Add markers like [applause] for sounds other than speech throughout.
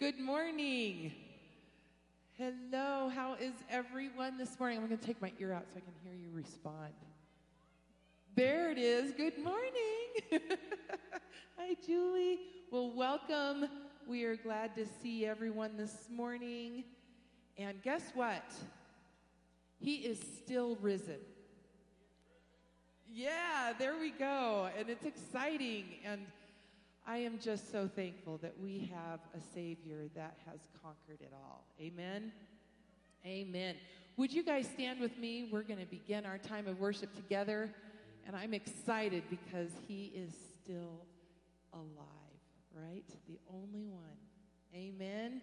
Good morning. Hello, how is everyone this morning? I'm going to take my ear out so I can hear you respond. There it is. Good morning. [laughs] Hi, Julie. Well, welcome. We are glad to see everyone this morning. And guess what? He is still risen. Yeah, there we go. And it's exciting. And I am just so thankful that we have a Savior that has conquered it all. Amen. Amen. Would you guys stand with me? We're going to begin our time of worship together. And I'm excited because He is still alive, right? The only one. Amen.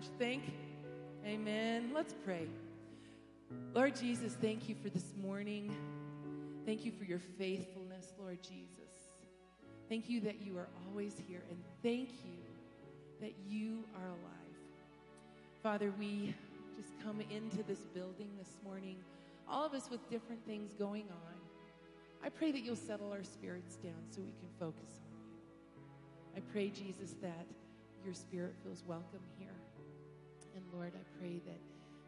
don't you think? Amen. Let's pray. Lord Jesus, thank you for this morning. Thank you for your faithfulness, Lord Jesus. Thank you that you are always here, and thank you that you are alive. Father, we just come into this building this morning, all of us with different things going on. I pray that you'll settle our spirits down so we can focus on you. I pray, Jesus, that your spirit feels welcome here. And Lord, I pray that,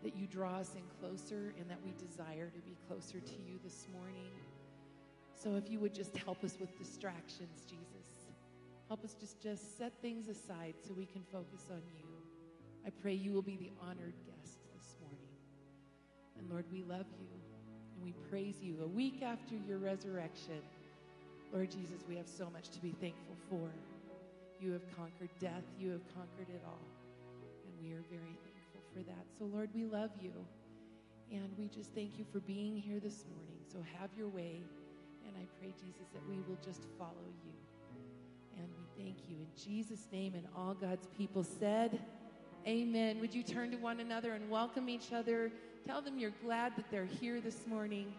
that you draw us in closer and that we desire to be closer to you this morning. So if you would just help us with distractions, Jesus. Help us just, just set things aside so we can focus on you. I pray you will be the honored guest this morning. And Lord, we love you and we praise you. A week after your resurrection, Lord Jesus, we have so much to be thankful for. You have conquered death, you have conquered it all. We are very thankful for that. So, Lord, we love you. And we just thank you for being here this morning. So, have your way. And I pray, Jesus, that we will just follow you. And we thank you in Jesus' name. And all God's people said, Amen. Would you turn to one another and welcome each other? Tell them you're glad that they're here this morning.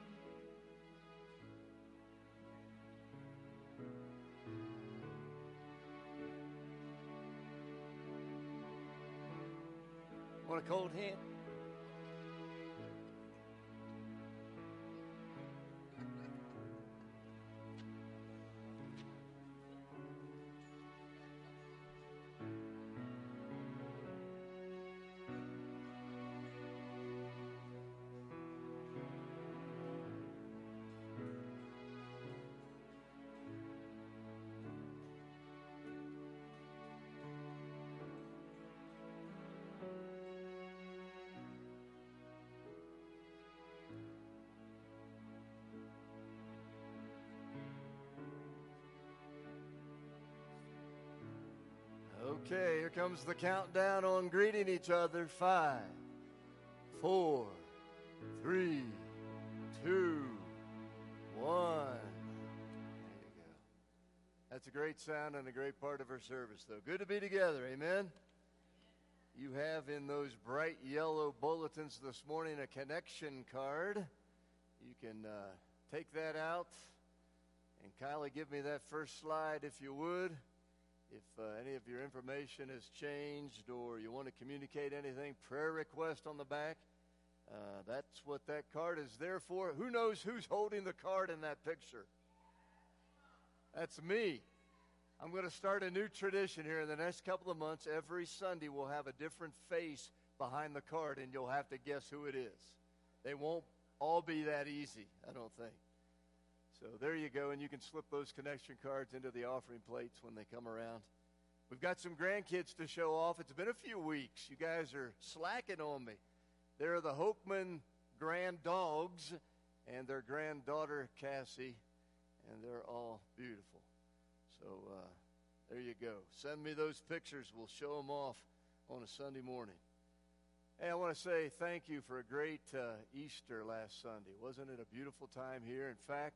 Want a cold hand? Okay, here comes the countdown on greeting each other. Five, four, three, two, one. There you go. That's a great sound and a great part of our service, though. Good to be together. Amen. You have in those bright yellow bulletins this morning a connection card. You can uh, take that out. And Kylie, give me that first slide if you would. If uh, any of your information has changed or you want to communicate anything, prayer request on the back, uh, that's what that card is there for. Who knows who's holding the card in that picture? That's me. I'm going to start a new tradition here in the next couple of months. Every Sunday, we'll have a different face behind the card, and you'll have to guess who it is. They won't all be that easy, I don't think. So there you go, and you can slip those connection cards into the offering plates when they come around. We've got some grandkids to show off. It's been a few weeks. You guys are slacking on me. They're the Hokeman grand dogs and their granddaughter Cassie, and they're all beautiful. So uh, there you go. Send me those pictures. We'll show them off on a Sunday morning. Hey, I want to say thank you for a great uh, Easter last Sunday. Wasn't it a beautiful time here? In fact,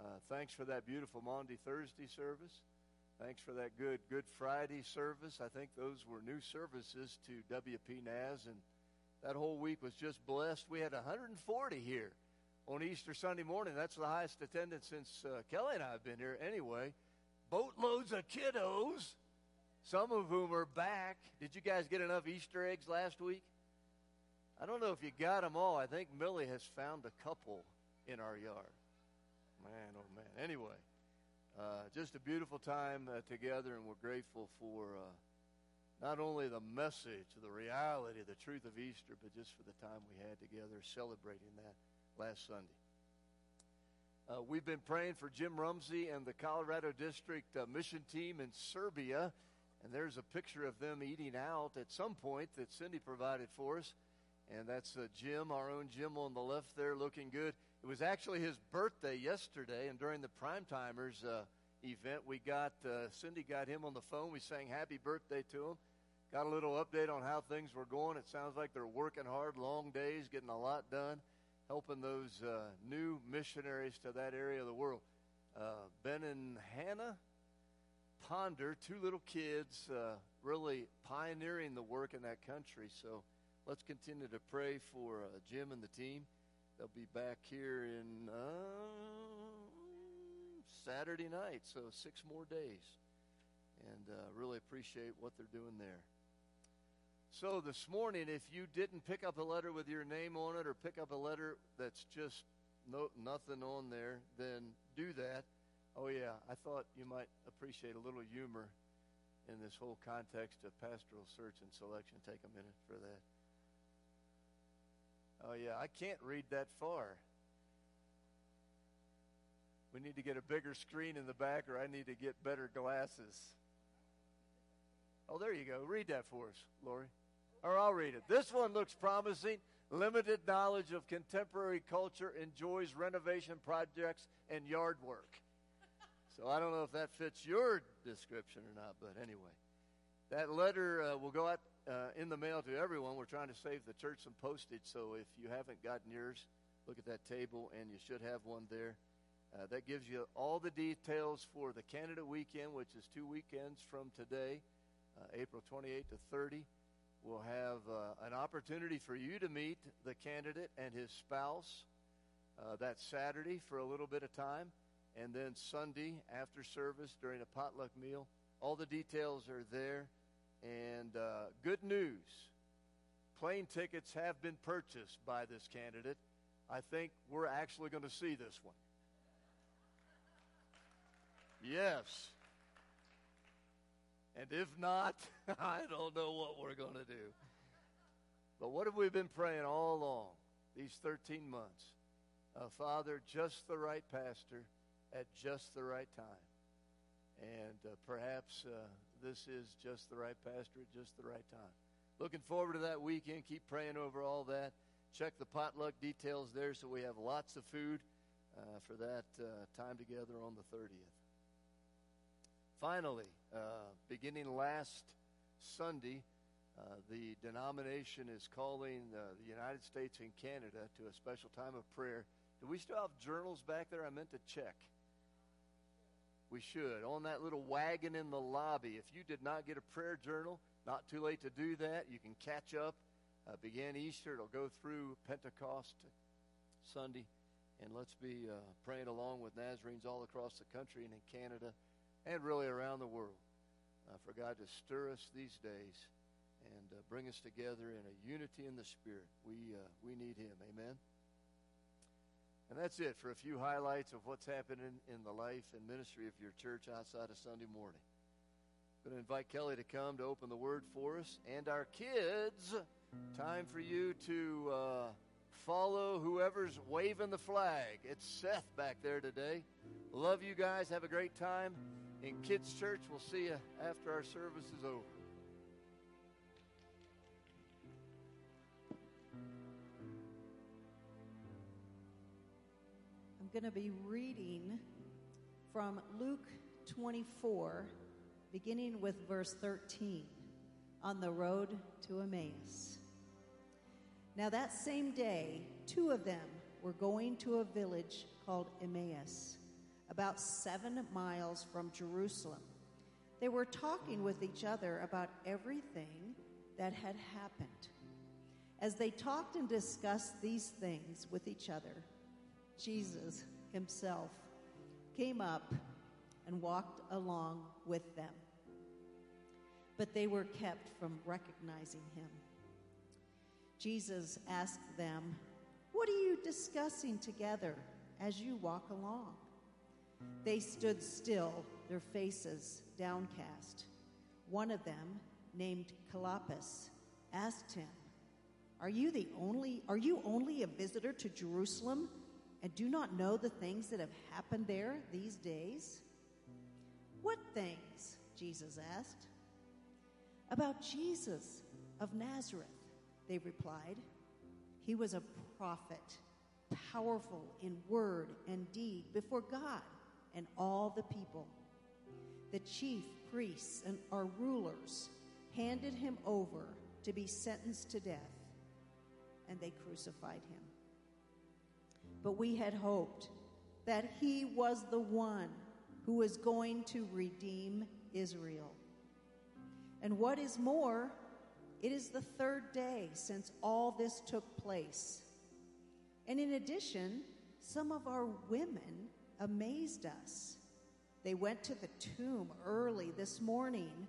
uh, thanks for that beautiful Maundy Thursday service. Thanks for that good Good Friday service. I think those were new services to WPNaz, and that whole week was just blessed. We had 140 here on Easter Sunday morning. That's the highest attendance since uh, Kelly and I have been here anyway. Boatloads of kiddos, some of whom are back. Did you guys get enough Easter eggs last week? I don't know if you got them all. I think Millie has found a couple in our yard. Man, oh man. Anyway, uh, just a beautiful time uh, together, and we're grateful for uh, not only the message, the reality, the truth of Easter, but just for the time we had together celebrating that last Sunday. Uh, we've been praying for Jim Rumsey and the Colorado District uh, mission team in Serbia, and there's a picture of them eating out at some point that Cindy provided for us. And that's uh, Jim, our own Jim on the left there, looking good. It was actually his birthday yesterday, and during the Prime Timers uh, event, we got uh, Cindy got him on the phone. We sang happy birthday to him. Got a little update on how things were going. It sounds like they're working hard, long days, getting a lot done, helping those uh, new missionaries to that area of the world. Uh, ben and Hannah Ponder, two little kids, uh, really pioneering the work in that country. So let's continue to pray for uh, Jim and the team. They'll be back here in uh, Saturday night, so six more days. And uh, really appreciate what they're doing there. So this morning, if you didn't pick up a letter with your name on it or pick up a letter that's just no, nothing on there, then do that. Oh, yeah, I thought you might appreciate a little humor in this whole context of pastoral search and selection. Take a minute for that. Oh, yeah, I can't read that far. We need to get a bigger screen in the back, or I need to get better glasses. Oh, there you go. Read that for us, Lori. Or I'll read it. This one looks promising. Limited knowledge of contemporary culture, enjoys renovation projects and yard work. So I don't know if that fits your description or not, but anyway. That letter uh, will go out uh, in the mail to everyone. We're trying to save the church some postage, so if you haven't gotten yours, look at that table, and you should have one there. Uh, that gives you all the details for the Canada weekend, which is two weekends from today, uh, April 28 to 30. We'll have uh, an opportunity for you to meet the candidate and his spouse uh, that Saturday for a little bit of time, and then Sunday after service during a potluck meal. All the details are there. And uh, good news plane tickets have been purchased by this candidate. I think we're actually going to see this one. Yes. And if not, [laughs] I don't know what we're going to do. But what have we been praying all along these 13 months? Uh, Father, just the right pastor at just the right time. And uh, perhaps uh, this is just the right pastor at just the right time. Looking forward to that weekend. Keep praying over all that. Check the potluck details there so we have lots of food uh, for that uh, time together on the 30th. Finally, uh, beginning last Sunday, uh, the denomination is calling uh, the United States and Canada to a special time of prayer. Do we still have journals back there? I meant to check. We should. On that little wagon in the lobby, if you did not get a prayer journal, not too late to do that. You can catch up. Uh, begin Easter, it'll go through Pentecost Sunday. And let's be uh, praying along with Nazarenes all across the country and in Canada and really around the world uh, for God to stir us these days and uh, bring us together in a unity in the Spirit. We, uh, we need Him. Amen. And that's it for a few highlights of what's happening in the life and ministry of your church outside of Sunday morning. I'm going to invite Kelly to come to open the word for us. And our kids, time for you to uh, follow whoever's waving the flag. It's Seth back there today. Love you guys. Have a great time in Kids Church. We'll see you after our service is over. Going to be reading from Luke 24, beginning with verse 13, on the road to Emmaus. Now, that same day, two of them were going to a village called Emmaus about seven miles from Jerusalem. They were talking with each other about everything that had happened. As they talked and discussed these things with each other, Jesus himself came up and walked along with them. But they were kept from recognizing him. Jesus asked them, What are you discussing together as you walk along? They stood still, their faces downcast. One of them, named Cleopas, asked him, "Are you the only are you only a visitor to Jerusalem and do not know the things that have happened there these days?" "What things?" Jesus asked. "About Jesus of Nazareth," they replied. "He was a prophet, powerful in word and deed before God and all the people. The chief priests and our rulers handed him over to be sentenced to death, and they crucified him. But we had hoped that he was the one who was going to redeem Israel. And what is more, It is the third day since all this took place. And in addition, some of our women amazed us. They went to the tomb early this morning,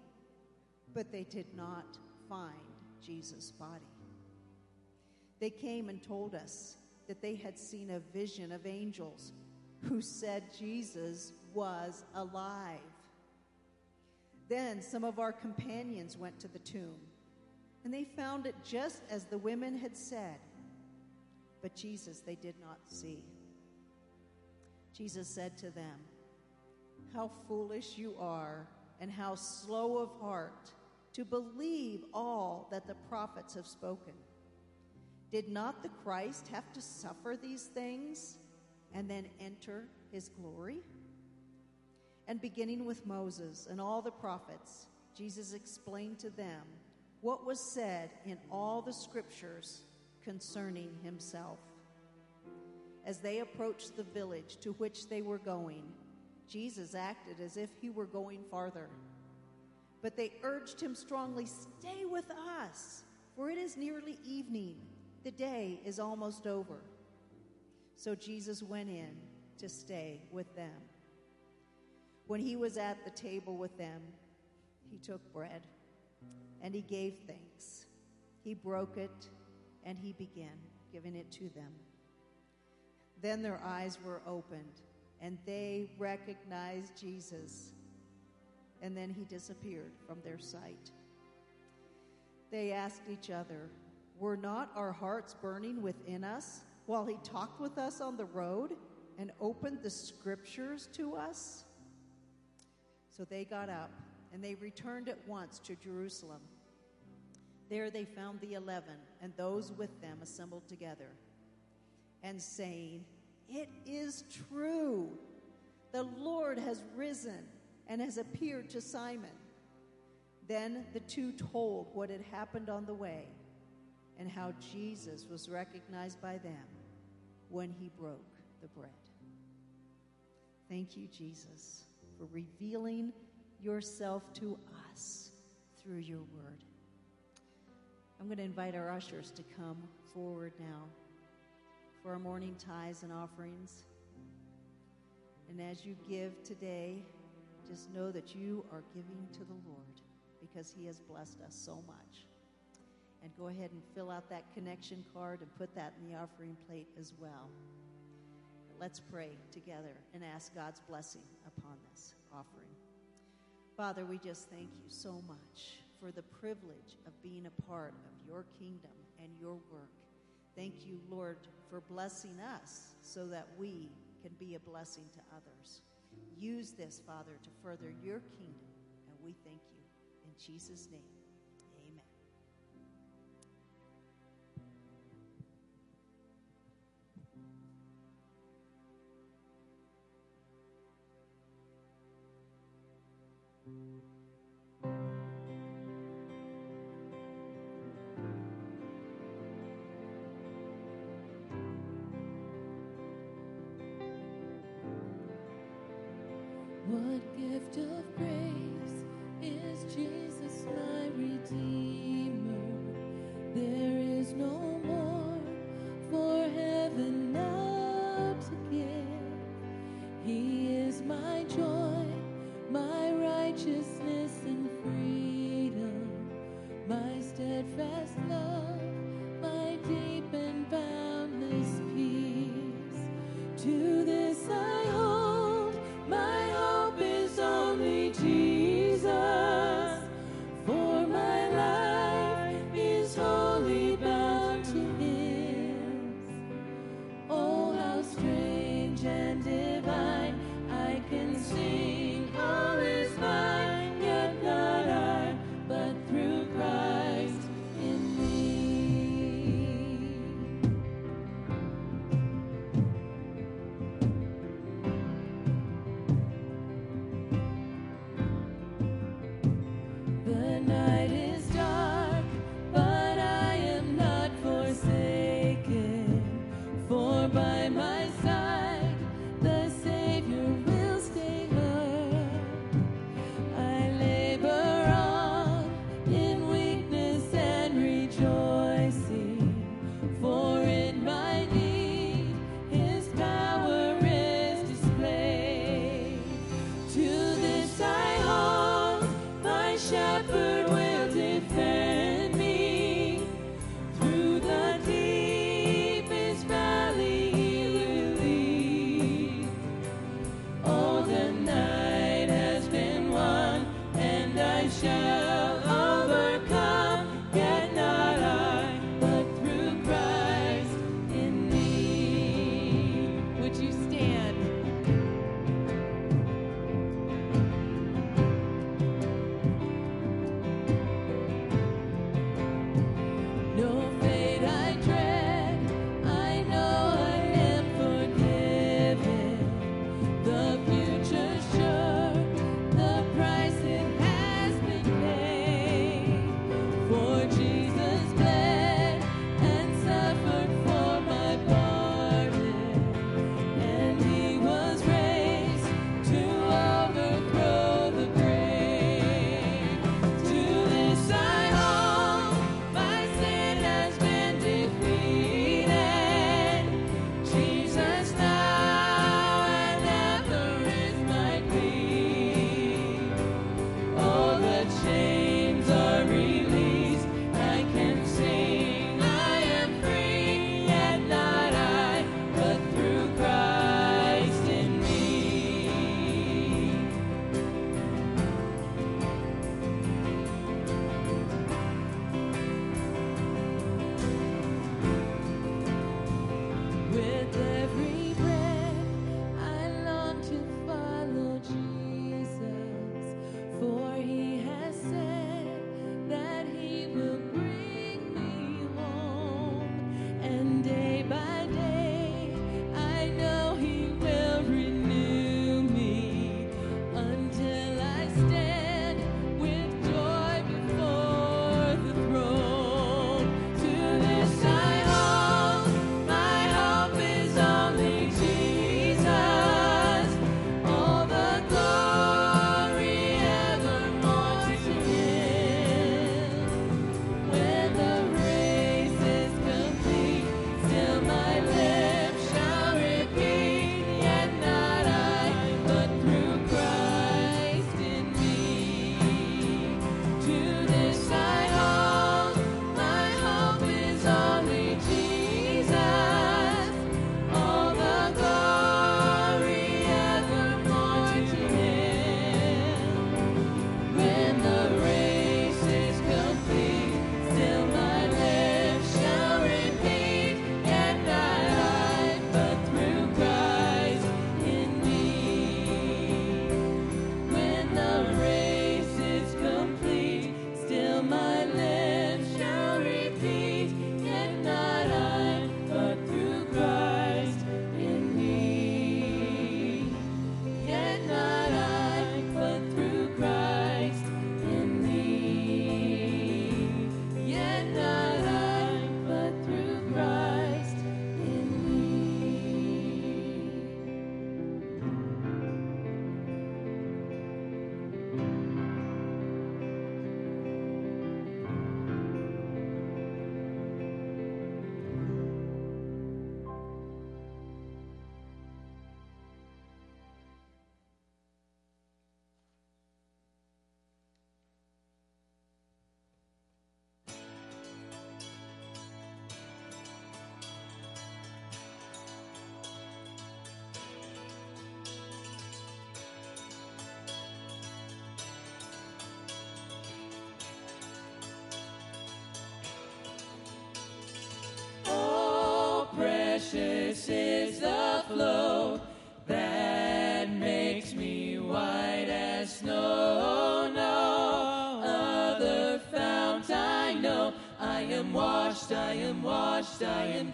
but they did not find Jesus' body. They came and told us that they had seen a vision of angels who said Jesus was alive. Then some of our companions went to the tomb, and they found it just as the women had said. But Jesus they did not see. Jesus said to them, How foolish you are, and how slow of heart to believe all that the prophets have spoken. Did not the Christ have to suffer these things and then enter his glory? And beginning with Moses and all the prophets, Jesus explained to them what was said in all the scriptures concerning himself. As they approached the village to which they were going, Jesus acted as if he were going farther. But they urged him strongly, Stay with us, for it is nearly evening. The day is almost over. So Jesus went in to stay with them. When he was at the table with them, he took bread and he gave thanks. He broke it and he began giving it to them. Then their eyes were opened and they recognized Jesus. And then he disappeared from their sight. They asked each other, Were not our hearts burning within us while he talked with us on the road and opened the scriptures to us? So they got up and they returned at once to Jerusalem. There they found the eleven and those with them assembled together and saying, It is true. The Lord has risen and has appeared to Simon. Then the two told what had happened on the way and how Jesus was recognized by them when he broke the bread. Thank you, Jesus, for revealing yourself to us through your word. I'm going to invite our ushers to come forward now for our morning tithes and offerings. And as you give today, just know that you are giving to the Lord because He has blessed us so much. And go ahead and fill out that connection card and put that in the offering plate as well. Let's pray together and ask God's blessing upon this offering. Father, we just thank you so much for the privilege of being a part of your kingdom and your work. Thank you, Lord, for blessing us so that we can be a blessing to others. Use this, Father, to further your kingdom, and we thank you. In Jesus' name,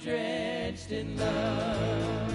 Drenched in love.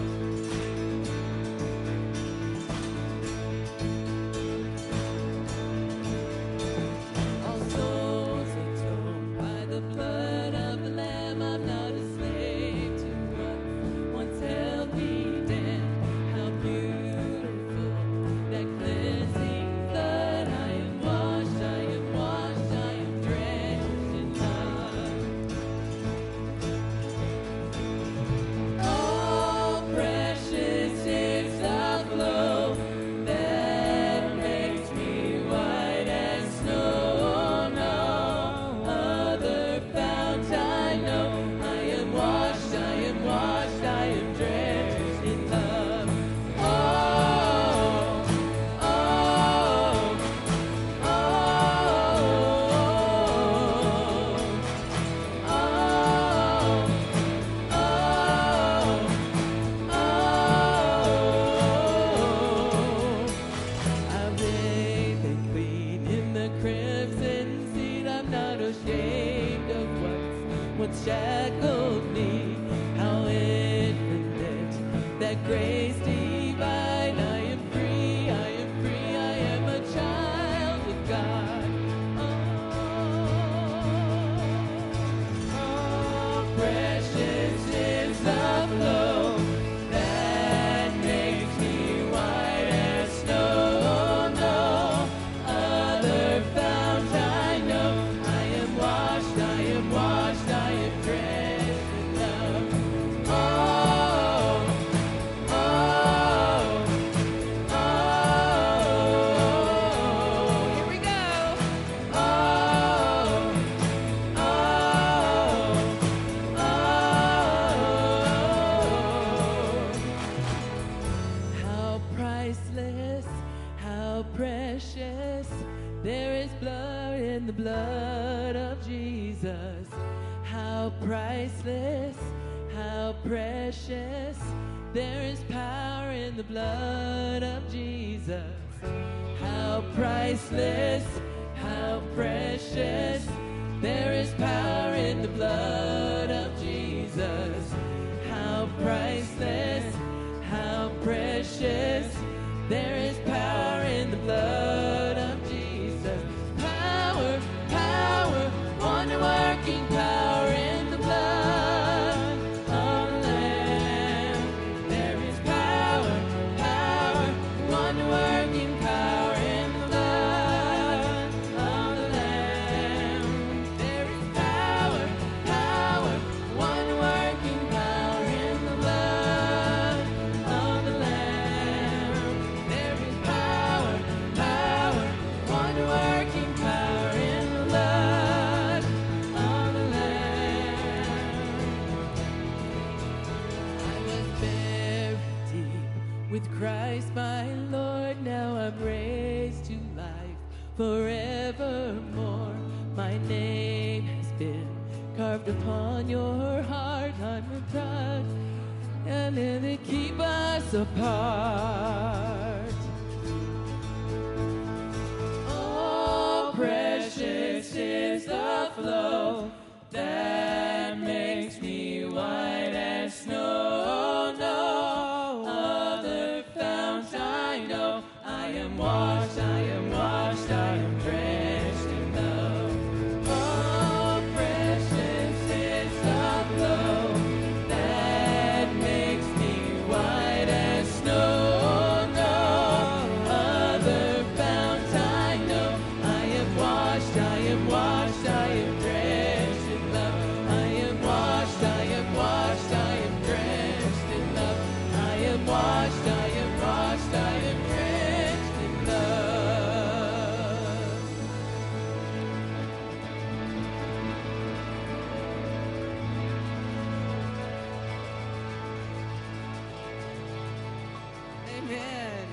Amen.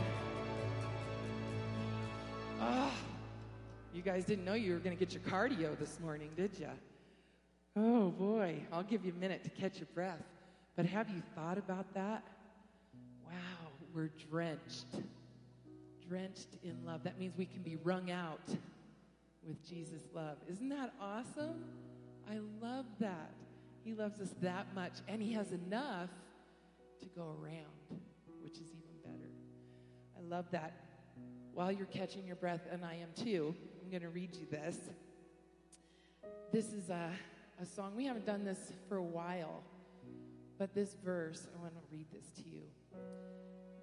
Ah, you guys didn't know you were going to get your cardio this morning, did you? Oh boy, I'll give you a minute to catch your breath. But have you thought about that? Wow, we're drenched. Drenched in love. That means we can be wrung out with Jesus' love. Isn't that awesome? I love that. He loves us that much, and He has enough to go around, which is love that. While you're catching your breath, and I am too, I'm going to read you this. This is a, a song. We haven't done this for a while, but this verse, I want to read this to you.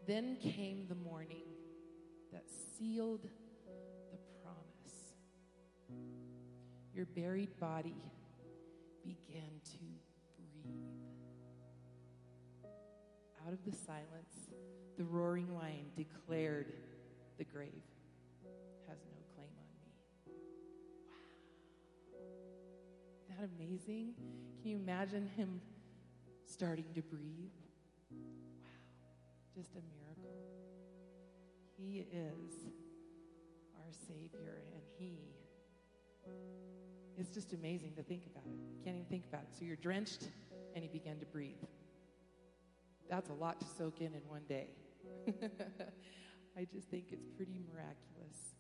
Then came the morning that sealed the promise. Your buried body began to breathe. Out of the silence, the roaring lion declared, The grave has no claim on me. Wow. Isn't that amazing? Can you imagine him starting to breathe? Wow. Just a miracle. He is our Savior, and He it's just amazing to think about it. You can't even think about it. So you're drenched, and you begin to breathe. That's a lot to soak in in one day. [laughs] I just think it's pretty miraculous.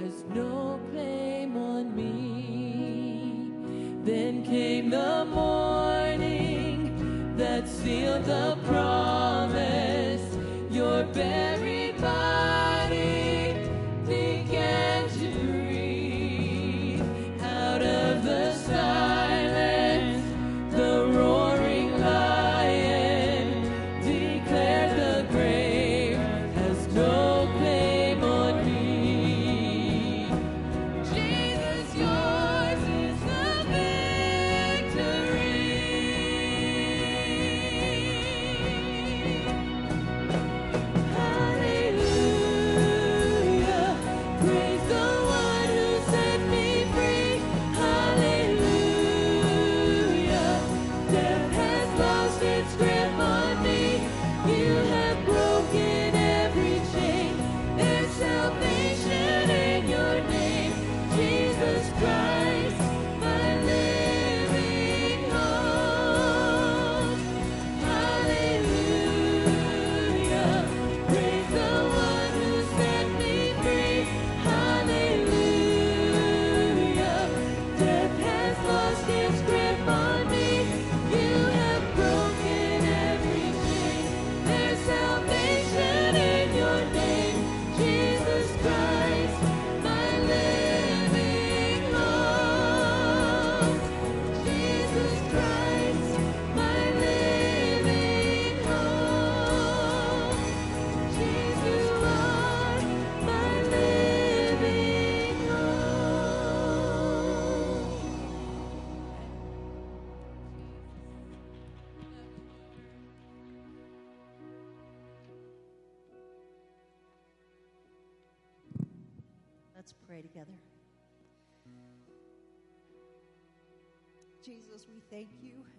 Has no claim on me. Then came the morning that sealed the promise.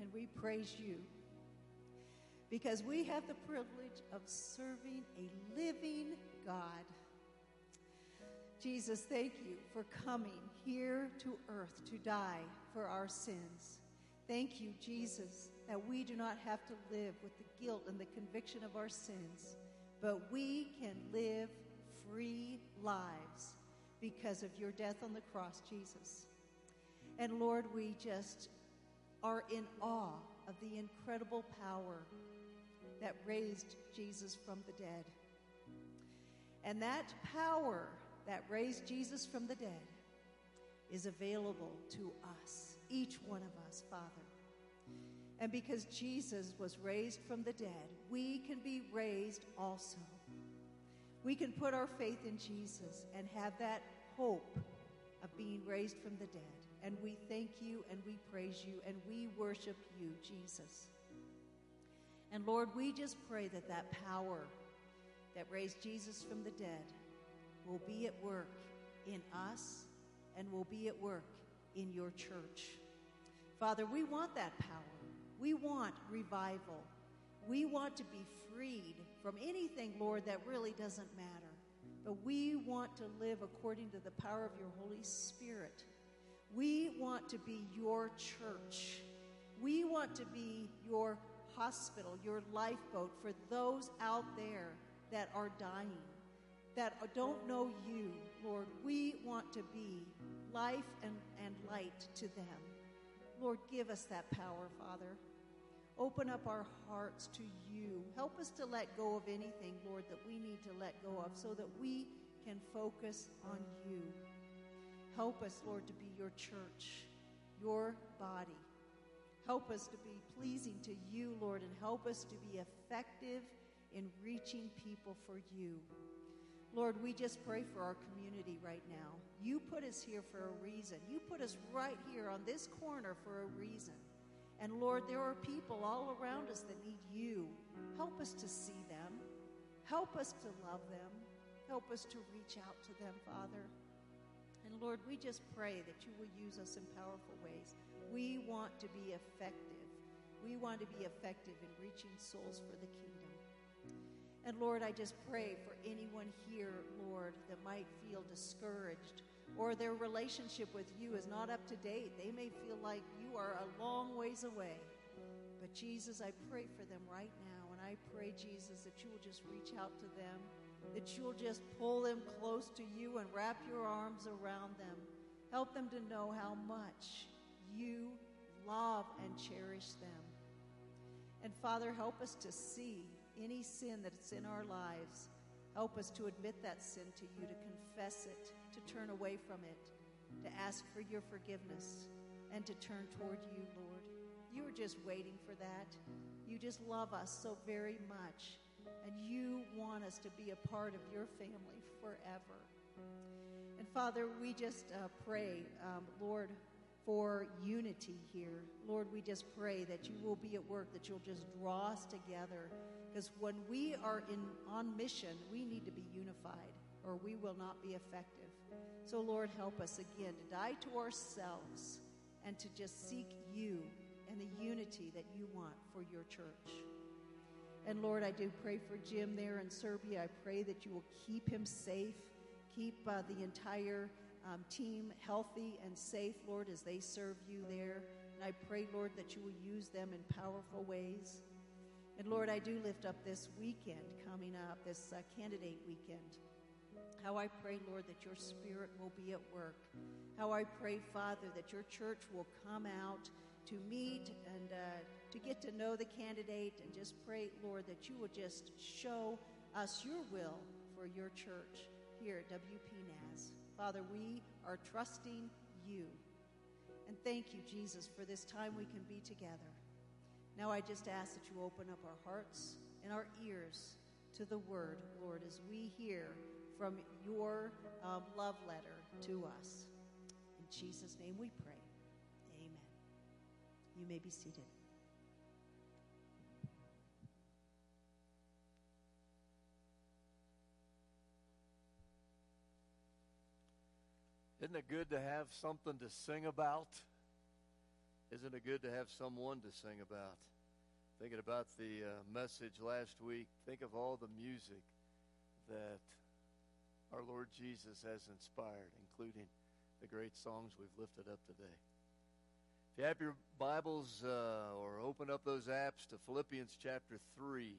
And we praise you because we have the privilege of serving a living God. Jesus, thank you for coming here to earth to die for our sins. Thank you, Jesus, that we do not have to live with the guilt and the conviction of our sins, but we can live free lives because of your death on the cross, Jesus. And Lord, we just are in awe of the incredible power that raised Jesus from the dead. And that power that raised Jesus from the dead is available to us, each one of us, Father. And because Jesus was raised from the dead, we can be raised also. We can put our faith in Jesus and have that hope of being raised from the dead. And we thank you and we praise you and we worship you, Jesus. And Lord, we just pray that that power that raised Jesus from the dead will be at work in us and will be at work in your church. Father, we want that power. We want revival. We want to be freed from anything, Lord, that really doesn't matter. But we want to live according to the power of your Holy Spirit. We want to be your church. We want to be your hospital, your lifeboat for those out there that are dying, that don't know you, Lord. We want to be life and, and light to them. Lord, give us that power, Father. Open up our hearts to you. Help us to let go of anything, Lord, that we need to let go of so that we can focus on you. Help us, Lord, to be your church, your body. Help us to be pleasing to you, Lord, and help us to be effective in reaching people for you. Lord, we just pray for our community right now. You put us here for a reason. You put us right here on this corner for a reason. And Lord, there are people all around us that need you. Help us to see them. Help us to love them. Help us to reach out to them, Father. And Lord, we just pray that you will use us in powerful ways. We want to be effective. We want to be effective in reaching souls for the kingdom. And Lord, I just pray for anyone here, Lord, that might feel discouraged or their relationship with you is not up to date. They may feel like you are a long ways away. But Jesus, I pray for them right now. And I pray, Jesus, that you will just reach out to them, that you'll just pull them close to you and wrap your arms around them. Help them to know how much you love and cherish them. And Father, help us to see any sin that's in our lives. Help us to admit that sin to you, to confess it, to turn away from it, to ask for your forgiveness, and to turn toward you, Lord. You are just waiting for that. You just love us so very much, and you want us to be a part of your family forever. And Father, we just uh, pray, um, Lord, for unity here. Lord, we just pray that you will be at work, that you'll just draw us together. Because when we are in, on mission, we need to be unified, or we will not be effective. So, Lord, help us again to die to ourselves and to just seek you and the unity that you want for your church. And Lord, I do pray for Jim there in Serbia. I pray that you will keep him safe, keep uh, the entire um, team healthy and safe, Lord, as they serve you there. And I pray, Lord, that you will use them in powerful ways. And Lord, I do lift up this weekend coming up, this uh, candidate weekend. How I pray, Lord, that your spirit will be at work. How I pray, Father, that your church will come out to meet and uh, to get to know the candidate and just pray, Lord, that you will just show us your will for your church here at WPNaz. Father, we are trusting you. And thank you, Jesus, for this time we can be together. Now I just ask that you open up our hearts and our ears to the word, Lord, as we hear from your um, love letter to us. In Jesus' name we pray. Amen. You may be seated. Isn't it good to have something to sing about? Isn't it good to have someone to sing about? Thinking about the uh, message last week, think of all the music that our Lord Jesus has inspired, including the great songs we've lifted up today. If you have your Bibles uh, or open up those apps to Philippians chapter 3,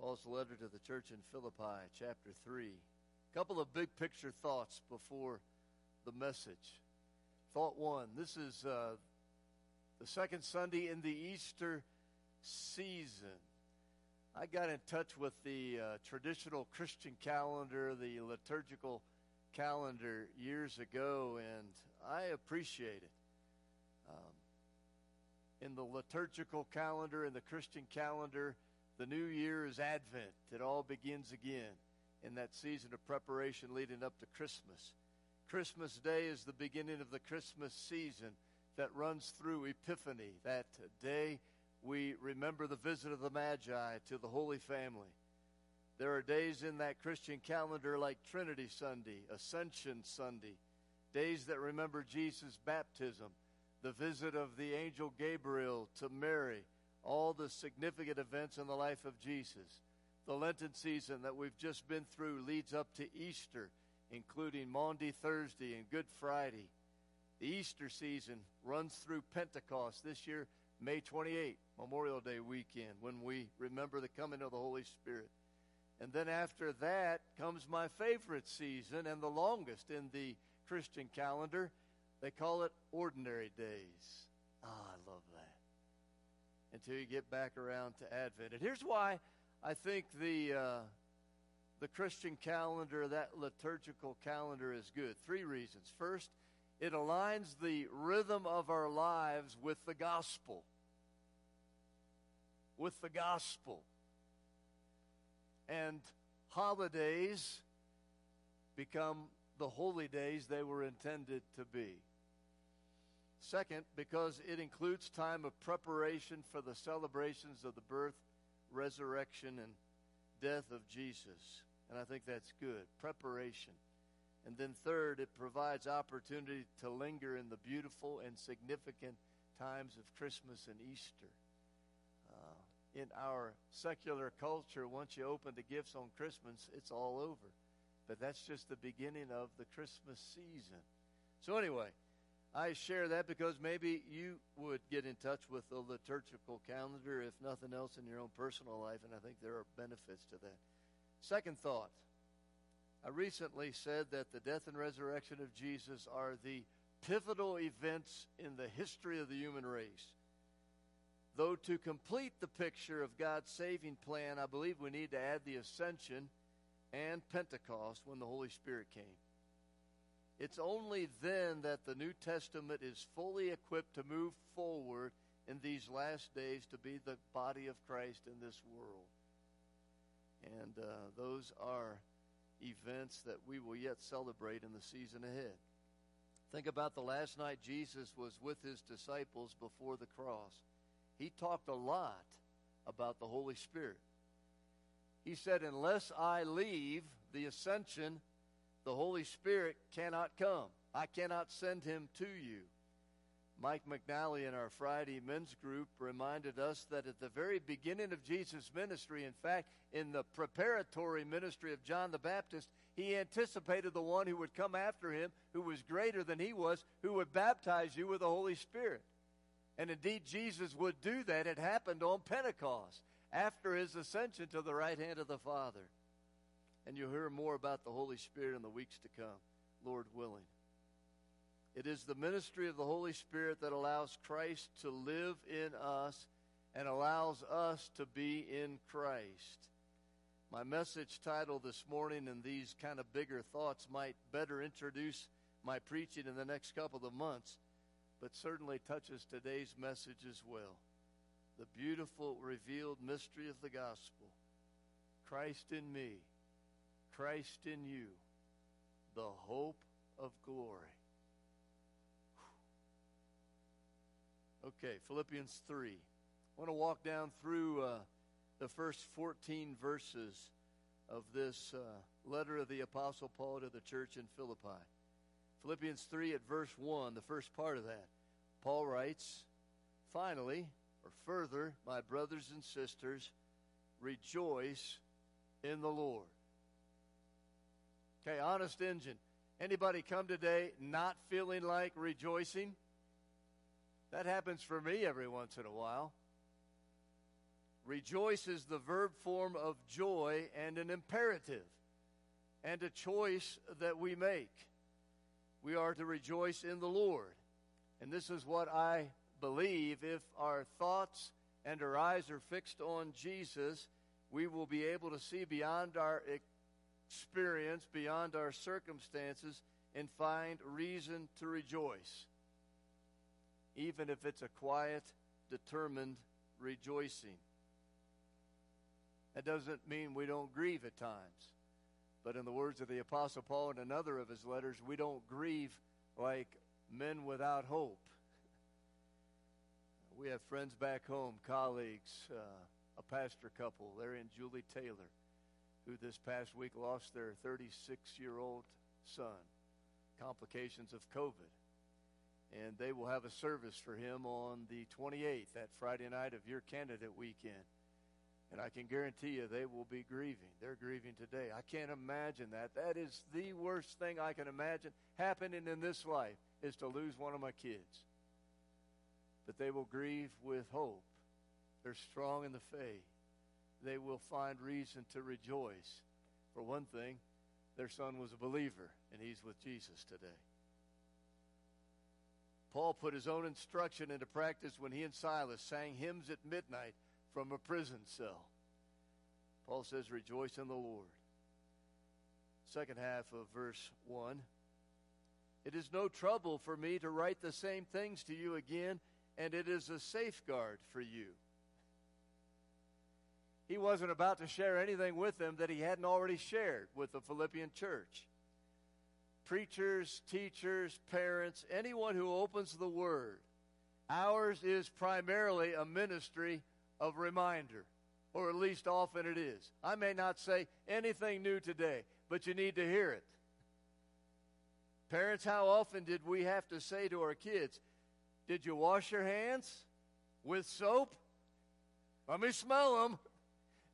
Paul's letter to the church in Philippi, chapter 3 couple of big picture thoughts before the message. Thought one this is uh, the second Sunday in the Easter season. I got in touch with the uh, traditional Christian calendar, the liturgical calendar, years ago, and I appreciate it. Um, in the liturgical calendar, in the Christian calendar, the new year is Advent. It all begins again in that season of preparation leading up to Christmas. Christmas Day is the beginning of the Christmas season that runs through Epiphany. That day we remember the visit of the Magi to the Holy Family. There are days in that Christian calendar like Trinity Sunday, Ascension Sunday, days that remember Jesus' baptism, the visit of the angel Gabriel to Mary, all the significant events in the life of Jesus. The Lenten season that we've just been through leads up to Easter, including Maundy Thursday and Good Friday. The Easter season runs through Pentecost this year, May 28, Memorial Day weekend, when we remember the coming of the Holy Spirit. And then after that comes my favorite season and the longest in the Christian calendar. They call it Ordinary Days. Ah, oh, I love that. Until you get back around to Advent. And here's why I think the uh, the Christian calendar, that liturgical calendar, is good. Three reasons. First, it aligns the rhythm of our lives with the gospel. With the gospel. And holidays become the holy days they were intended to be. Second, because it includes time of preparation for the celebrations of the birth resurrection and death of Jesus. And I think that's good. Preparation. And then, third, it provides opportunity to linger in the beautiful and significant times of Christmas and Easter. Uh, in our secular culture, once you open the gifts on Christmas, it's all over. But that's just the beginning of the Christmas season. So, anyway, I share that because maybe you would get in touch with the liturgical calendar, if nothing else, in your own personal life, and I think there are benefits to that. Second thought I recently said that the death and resurrection of Jesus are the pivotal events in the history of the human race. Though to complete the picture of God's saving plan, I believe we need to add the ascension and Pentecost when the Holy Spirit came. It's only then that the New Testament is fully equipped to move forward in these last days to be the body of Christ in this world. And uh, those are events that we will yet celebrate in the season ahead. Think about the last night Jesus was with his disciples before the cross. He talked a lot about the Holy Spirit. He said, Unless I leave the ascension, the Holy Spirit cannot come. I cannot send him to you. Mike McNally in our Friday men's group reminded us that at the very beginning of Jesus' ministry, in fact, in the preparatory ministry of John the Baptist, he anticipated the one who would come after him, who was greater than he was, who would baptize you with the Holy Spirit. And indeed, Jesus would do that. It happened on Pentecost after his ascension to the right hand of the Father and you'll hear more about the Holy Spirit in the weeks to come, Lord willing. It is the ministry of the Holy Spirit that allows Christ to live in us and allows us to be in Christ. My message title this morning and these kind of bigger thoughts might better introduce my preaching in the next couple of months, but certainly touches today's message as well. The beautiful revealed mystery of the gospel Christ in me Christ in you, the hope of glory. Okay, Philippians 3. I want to walk down through uh, the first 14 verses of this uh, letter of the Apostle Paul to the church in Philippi. Philippians 3 at verse 1, the first part of that. Paul writes, Finally, or further, my brothers and sisters, rejoice in the Lord. Okay, honest engine. Anybody come today not feeling like rejoicing? That happens for me every once in a while. Rejoice is the verb form of joy and an imperative and a choice that we make. We are to rejoice in the Lord. And this is what I believe. If our thoughts and our eyes are fixed on Jesus, we will be able to see beyond our experience, beyond our circumstances, and find reason to rejoice. Even if it's a quiet, determined rejoicing. That doesn't mean we don't grieve at times. But in the words of the Apostle Paul in another of his letters, we don't grieve like men without hope. We have friends back home, colleagues, uh, a pastor couple, Larry and Julie Taylor, who this past week lost their 36 year old son, complications of COVID. And they will have a service for him on the 28th, that Friday night of your candidate weekend. And I can guarantee you they will be grieving. They're grieving today. I can't imagine that. That is the worst thing I can imagine happening in this life is to lose one of my kids. But they will grieve with hope. They're strong in the faith. They will find reason to rejoice. For one thing, their son was a believer, and he's with Jesus today. Paul put his own instruction into practice when he and Silas sang hymns at midnight from a prison cell. Paul says, Rejoice in the Lord. Second half of verse 1. It is no trouble for me to write the same things to you again, and it is a safeguard for you. He wasn't about to share anything with them that he hadn't already shared with the Philippian church. Preachers, teachers, parents, anyone who opens the Word, ours is primarily a ministry of reminder, or at least often it is. I may not say anything new today, but you need to hear it. Parents, how often did we have to say to our kids, Did you wash your hands with soap? Let me smell them.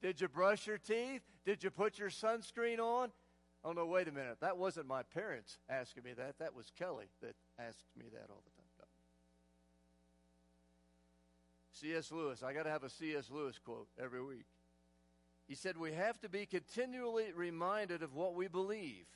Did you brush your teeth? Did you put your sunscreen on? Oh, no, wait a minute. That wasn't my parents asking me that. That was Kelly that asked me that all the time. C.S. Lewis. I got to have a C.S. Lewis quote every week. He said, We have to be continually reminded of what we believe.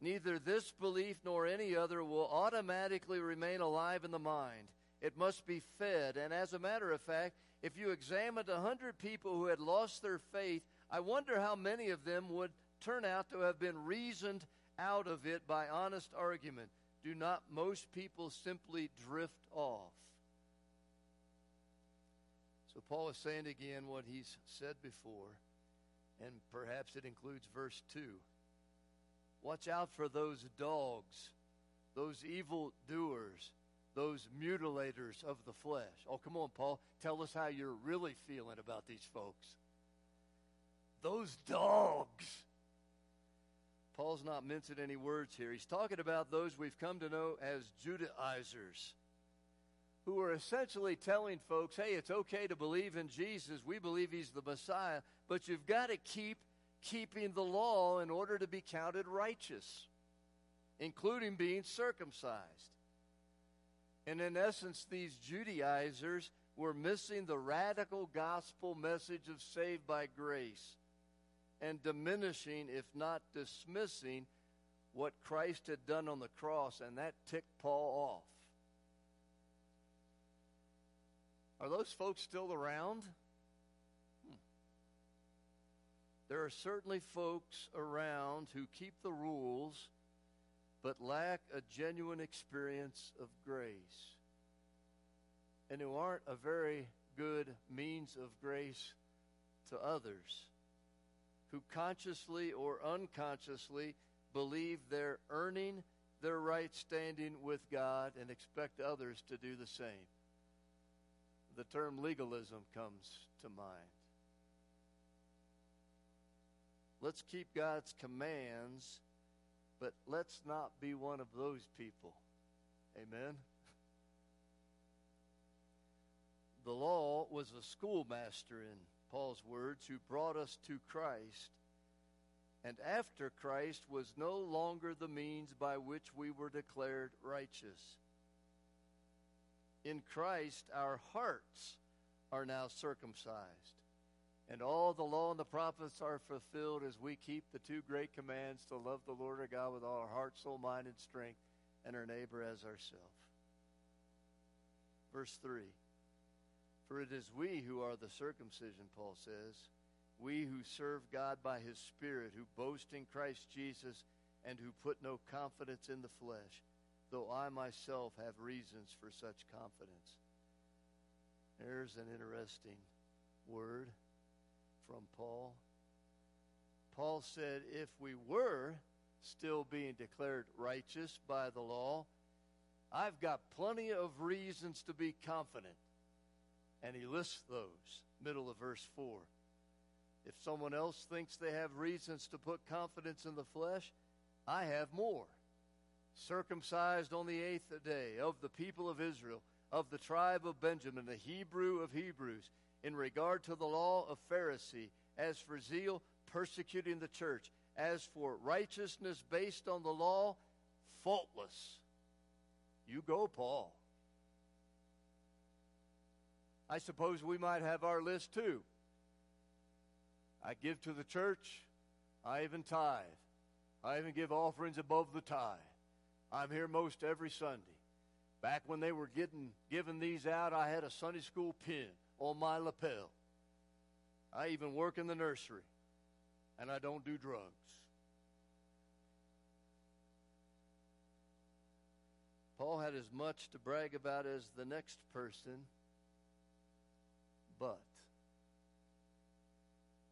Neither this belief nor any other will automatically remain alive in the mind. It must be fed. And as a matter of fact, if you examined a hundred people who had lost their faith, I wonder how many of them would turn out to have been reasoned out of it by honest argument. Do not most people simply drift off? So Paul is saying again what he's said before, and perhaps it includes verse 2. Watch out for those dogs, those evil doers, those mutilators of the flesh. Oh, come on, Paul. Tell us how you're really feeling about these folks. Those dogs. Paul's not mincing any words here. He's talking about those we've come to know as Judaizers who are essentially telling folks, hey, it's okay to believe in Jesus. We believe he's the Messiah, but you've got to keep keeping the law in order to be counted righteous, including being circumcised. And in essence, these Judaizers were missing the radical gospel message of saved by grace and diminishing, if not dismissing, what Christ had done on the cross, and that ticked Paul off. Are those folks still around? Hmm. There are certainly folks around who keep the rules but lack a genuine experience of grace and who aren't a very good means of grace to others, who consciously or unconsciously believe they're earning their right standing with God and expect others to do the same the term legalism comes to mind. Let's keep God's commands, But let's not be one of those people. Amen. The law was a schoolmaster, in Paul's words, who brought us to Christ, and after Christ was no longer the means by which we were declared righteous. In Christ, our hearts are now circumcised. And all the law and the prophets are fulfilled as we keep the two great commands to love the Lord our God with all our heart, soul, mind, and strength, and our neighbor as ourselves. Verse 3 For it is we who are the circumcision, Paul says, we who serve God by his Spirit, who boast in Christ Jesus, and who put no confidence in the flesh, though I myself have reasons for such confidence. There's an interesting word from Paul. Paul said, if we were still being declared righteous by the law, I've got plenty of reasons to be confident. And he lists those, middle of verse 4. If someone else thinks they have reasons to put confidence in the flesh, I have more. Circumcised on the eighth day, of the people of Israel, of the tribe of Benjamin, the Hebrew of Hebrews, in regard to the law of Pharisee, as for zeal, persecuting the church, as for righteousness based on the law, faultless. You go, Paul. I suppose we might have our list too. I give to the church. I even tithe. I even give offerings above the tithe. I'm here most every Sunday. Back when they were getting giving these out, I had a Sunday school pin on my lapel. I even work in the nursery, and I don't do drugs. Paul had as much to brag about as the next person, but,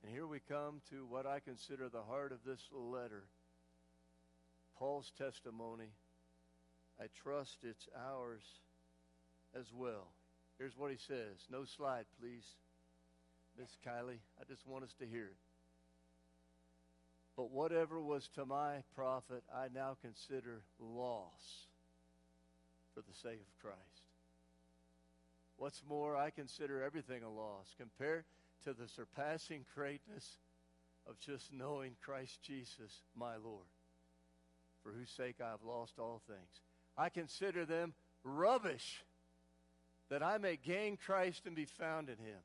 and here we come to what I consider the heart of this letter Paul's testimony. I trust it's ours as well. Here's what he says. No slide, please. Miss Kylie, I just want us to hear it. But whatever was to my profit, I now consider loss for the sake of Christ. What's more, I consider everything a loss compared to the surpassing greatness of just knowing Christ Jesus, my Lord, for whose sake I have lost all things. I consider them rubbish that I may gain Christ and be found in him.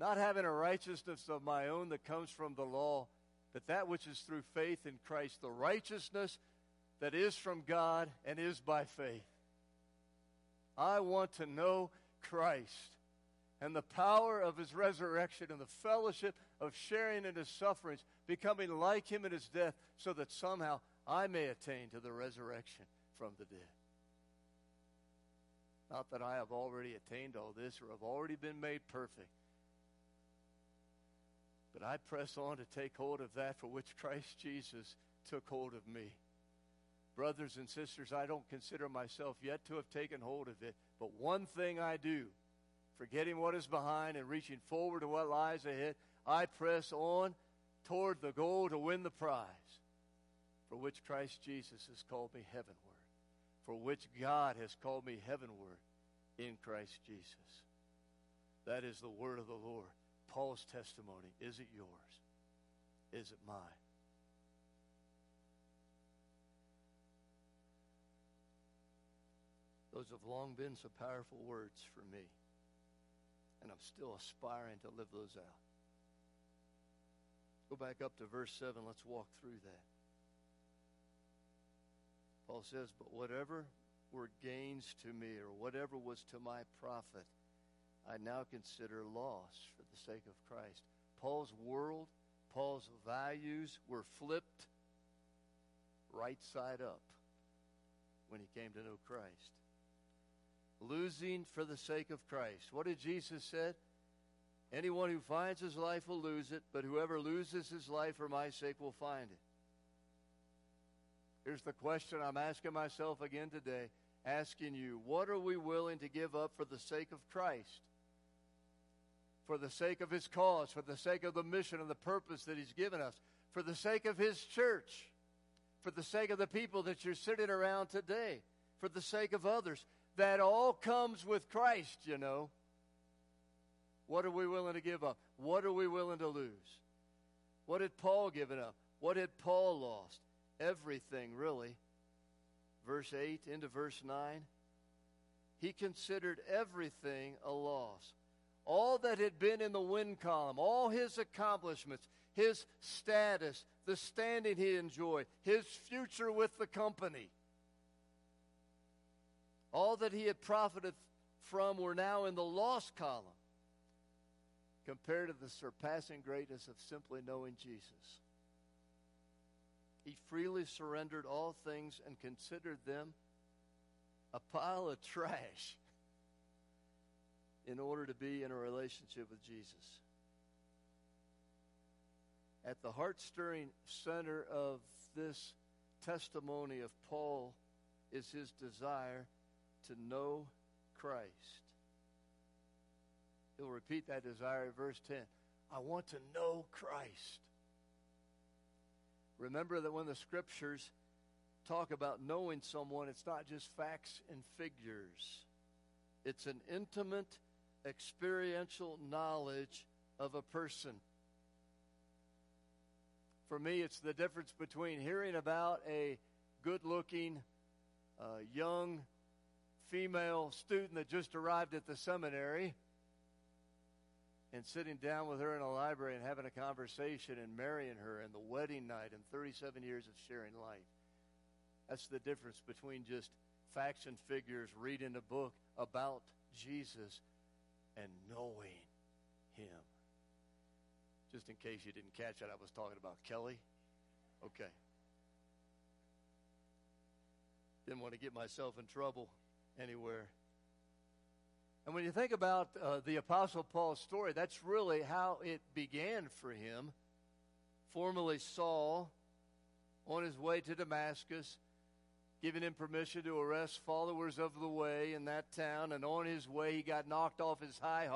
Not having a righteousness of my own that comes from the law, but that which is through faith in Christ, the righteousness that is from God and is by faith. I want to know Christ and the power of his resurrection and the fellowship of sharing in his sufferings, becoming like him in his death, so that somehow I may attain to the resurrection from the dead. Not that I have already attained all this or have already been made perfect. But I press on to take hold of that for which Christ Jesus took hold of me. Brothers and sisters, I don't consider myself yet to have taken hold of it, but one thing I do, forgetting what is behind and reaching forward to what lies ahead, I press on toward the goal to win the prize for which Christ Jesus has called me heavenward for which God has called me heavenward in Christ Jesus. That is the word of the Lord. Paul's testimony. Is it yours? Is it mine? Those have long been some powerful words for me. And I'm still aspiring to live those out. Go back up to verse 7. Let's walk through that. Paul says, But whatever were gains to me, or whatever was to my profit, I now consider loss for the sake of Christ. Paul's world, Paul's values were flipped right side up when he came to know Christ. Losing for the sake of Christ. What did Jesus said? Anyone who finds his life will lose it, but whoever loses his life for my sake will find it. Here's the question I'm asking myself again today, asking you, what are we willing to give up for the sake of Christ? For the sake of his cause, for the sake of the mission and the purpose that he's given us, for the sake of his church, for the sake of the people that you're sitting around today, for the sake of others. That all comes with Christ, you know. What are we willing to give up? What are we willing to lose? What did Paul give up? What had Paul lost? Everything, really. Verse 8 into verse 9. He considered everything a loss. All that had been in the win column, all his accomplishments, his status, the standing he enjoyed, his future with the company. All that he had profited from were now in the loss column compared to the surpassing greatness of simply knowing Jesus. He freely surrendered all things and considered them a pile of trash in order to be in a relationship with Jesus. At the heart stirring center of this testimony of Paul is his desire to know Christ. He'll repeat that desire in verse 10. I want to know Christ. Remember that when the scriptures talk about knowing someone, it's not just facts and figures, it's an intimate, experiential knowledge of a person. For me, it's the difference between hearing about a good looking, uh, young female student that just arrived at the seminary and sitting down with her in a library and having a conversation and marrying her and the wedding night and 37 years of sharing life. That's the difference between just facts and figures, reading a book about Jesus and knowing him. Just in case you didn't catch it, I was talking about Kelly. Okay. Didn't want to get myself in trouble anywhere. And when you think about uh, the Apostle Paul's story, that's really how it began for him. Formerly Saul, on his way to Damascus, giving him permission to arrest followers of the way in that town. And on his way, he got knocked off his high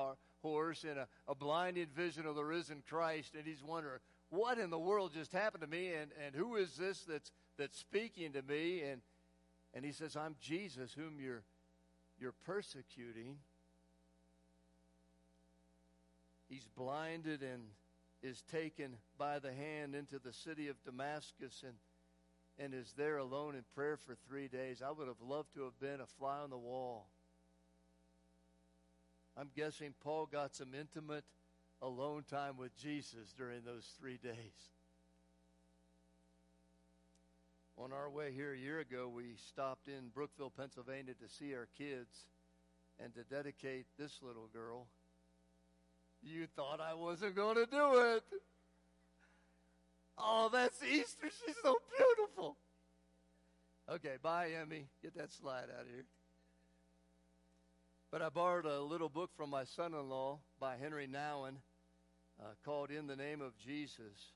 horse in a, a blinding vision of the risen Christ. And he's wondering, what in the world just happened to me? And, and who is this that's, that's speaking to me? And, and he says, I'm Jesus, whom you're, you're persecuting he's blinded and is taken by the hand into the city of Damascus and and is there alone in prayer for three days. I would have loved to have been a fly on the wall. I'm guessing Paul got some intimate alone time with Jesus during those three days. On our way here a year ago, we stopped in Brookville, Pennsylvania to see our kids and to dedicate this little girl you thought I wasn't going to do it. Oh, that's Easter. She's so beautiful. Okay, bye, Emmy. Get that slide out of here. But I borrowed a little book from my son in law by Henri Nouwen uh, called In the Name of Jesus.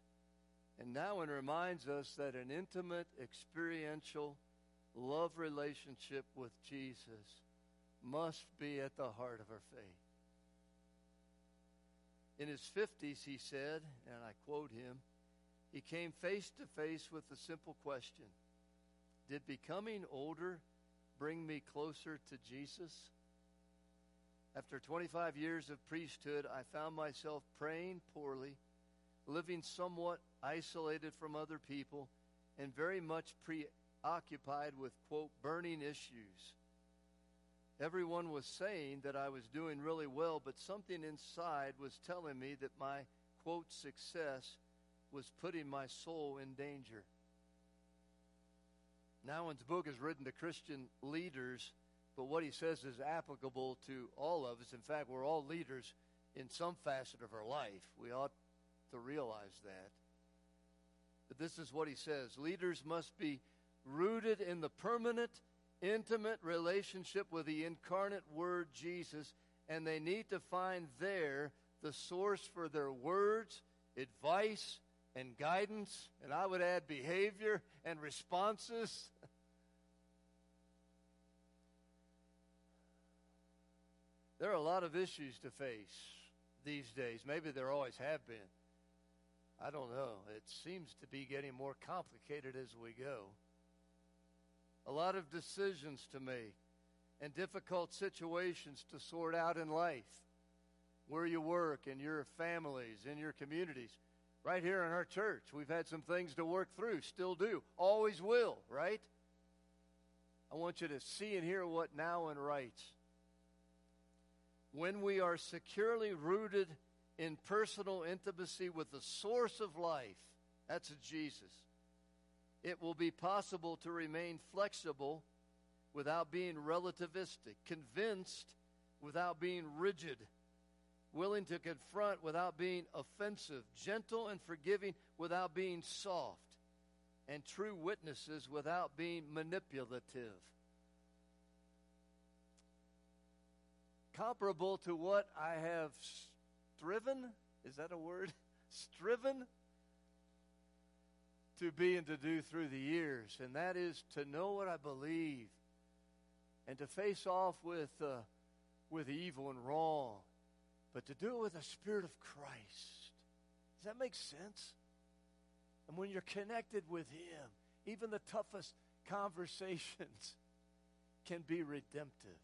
And Nouwen reminds us that an intimate, experiential love relationship with Jesus must be at the heart of our faith. In his 50s, he said, and I quote him, he came face to face with the simple question Did becoming older bring me closer to Jesus? After 25 years of priesthood, I found myself praying poorly, living somewhat isolated from other people, and very much preoccupied with, quote, burning issues. Everyone was saying that I was doing really well, but something inside was telling me that my, quote, success was putting my soul in danger. Nouwen's book is written to Christian leaders, but what he says is applicable to all of us. In fact, we're all leaders in some facet of our life. We ought to realize that. But this is what he says Leaders must be rooted in the permanent intimate relationship with the incarnate Word Jesus, and they need to find there the source for their words, advice, and guidance, and I would add behavior and responses. [laughs] there are a lot of issues to face these days. Maybe there always have been. I don't know. It seems to be getting more complicated as we go. A lot of decisions to make and difficult situations to sort out in life. Where you work, in your families, in your communities. Right here in our church, we've had some things to work through, still do, always will, right? I want you to see and hear what Nouwen writes. When we are securely rooted in personal intimacy with the source of life, that's Jesus, it will be possible to remain flexible without being relativistic, convinced without being rigid, willing to confront without being offensive, gentle and forgiving without being soft, and true witnesses without being manipulative. Comparable to what I have striven, is that a word? [laughs] striven to be and to do through the years, and that is to know what I believe and to face off with, uh, with evil and wrong, but to do it with the Spirit of Christ. Does that make sense? And when you're connected with Him, even the toughest conversations [laughs] can be redemptive.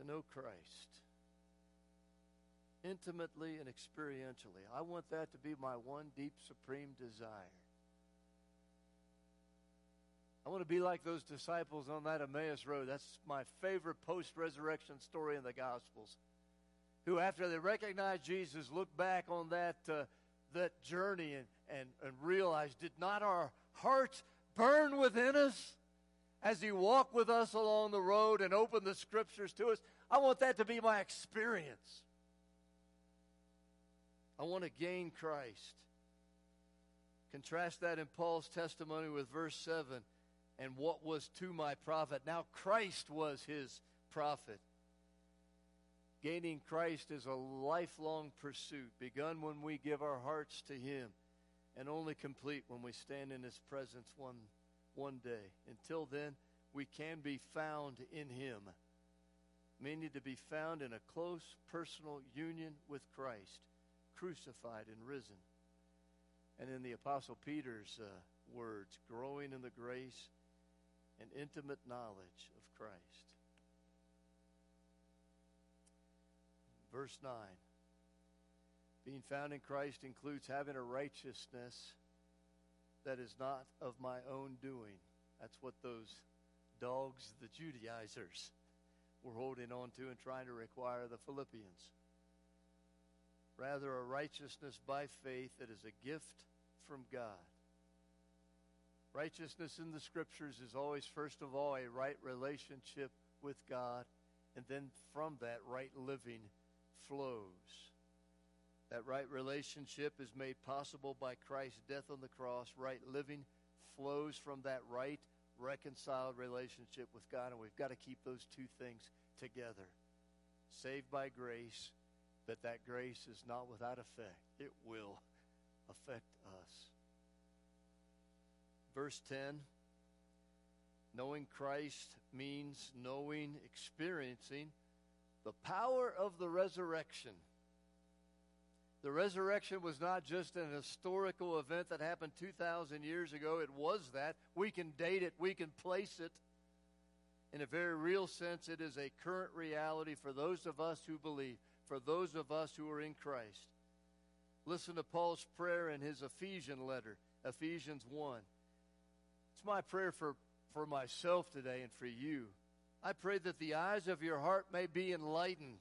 To know Christ intimately and experientially. I want that to be my one deep, supreme desire. I want to be like those disciples on that Emmaus road. That's my favorite post resurrection story in the Gospels. Who, after they recognized Jesus, looked back on that, uh, that journey and, and, and realized, did not our hearts burn within us as He walked with us along the road and opened the scriptures to us? I want that to be my experience. I want to gain Christ. Contrast that in Paul's testimony with verse 7 and what was to my profit. Now Christ was his profit. Gaining Christ is a lifelong pursuit, begun when we give our hearts to him, and only complete when we stand in his presence one, one day. Until then, we can be found in him, meaning to be found in a close personal union with Christ, crucified and risen. And in the Apostle Peter's uh, words, growing in the grace and intimate knowledge of Christ. Verse 9 Being found in Christ includes having a righteousness that is not of my own doing. That's what those dogs, the Judaizers, were holding on to and trying to require the Philippians. Rather, a righteousness by faith that is a gift from God Righteousness in the scriptures is always, first of all, a right relationship with God, and then from that, right living flows. That right relationship is made possible by Christ's death on the cross. Right living flows from that right, reconciled relationship with God, and we've got to keep those two things together. Saved by grace, but that grace is not without effect. It will affect us. Verse 10 Knowing Christ means knowing, experiencing the power of the resurrection. The resurrection was not just an historical event that happened 2,000 years ago. It was that. We can date it, we can place it. In a very real sense, it is a current reality for those of us who believe, for those of us who are in Christ. Listen to Paul's prayer in his Ephesian letter, Ephesians 1. It's my prayer for, for myself today and for you. I pray that the eyes of your heart may be enlightened,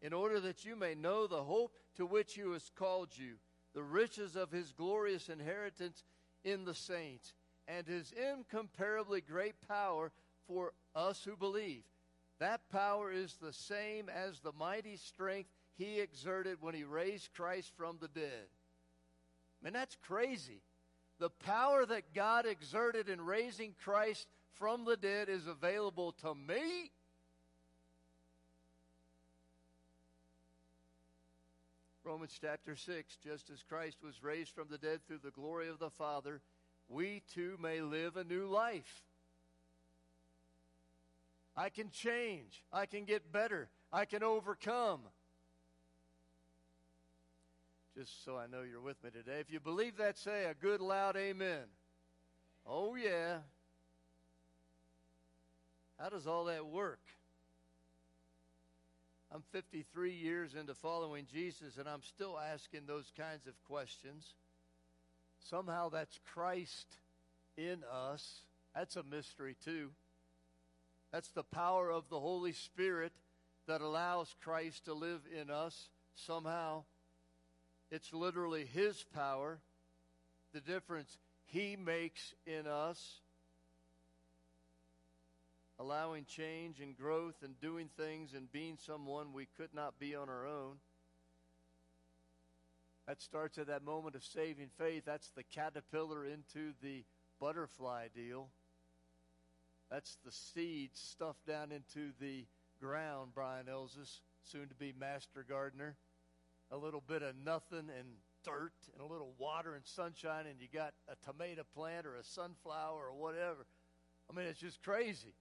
in order that you may know the hope to which he has called you, the riches of his glorious inheritance in the saints, and his incomparably great power for us who believe. That power is the same as the mighty strength he exerted when he raised Christ from the dead. I mean, that's crazy. The power that God exerted in raising Christ from the dead is available to me. Romans chapter 6 Just as Christ was raised from the dead through the glory of the Father, we too may live a new life. I can change. I can get better. I can overcome. just so I know you're with me today. If you believe that, say a good loud amen. Oh, yeah. How does all that work? I'm 53 years into following Jesus, and I'm still asking those kinds of questions. Somehow that's Christ in us. That's a mystery, too. That's the power of the Holy Spirit that allows Christ to live in us somehow. It's literally His power, the difference He makes in us, allowing change and growth and doing things and being someone we could not be on our own. That starts at that moment of saving faith. That's the caterpillar into the butterfly deal. That's the seed stuffed down into the ground, Brian Elsis, soon to be master gardener. A little bit of nothing and dirt and a little water and sunshine, and you got a tomato plant or a sunflower or whatever. I mean, it's just crazy.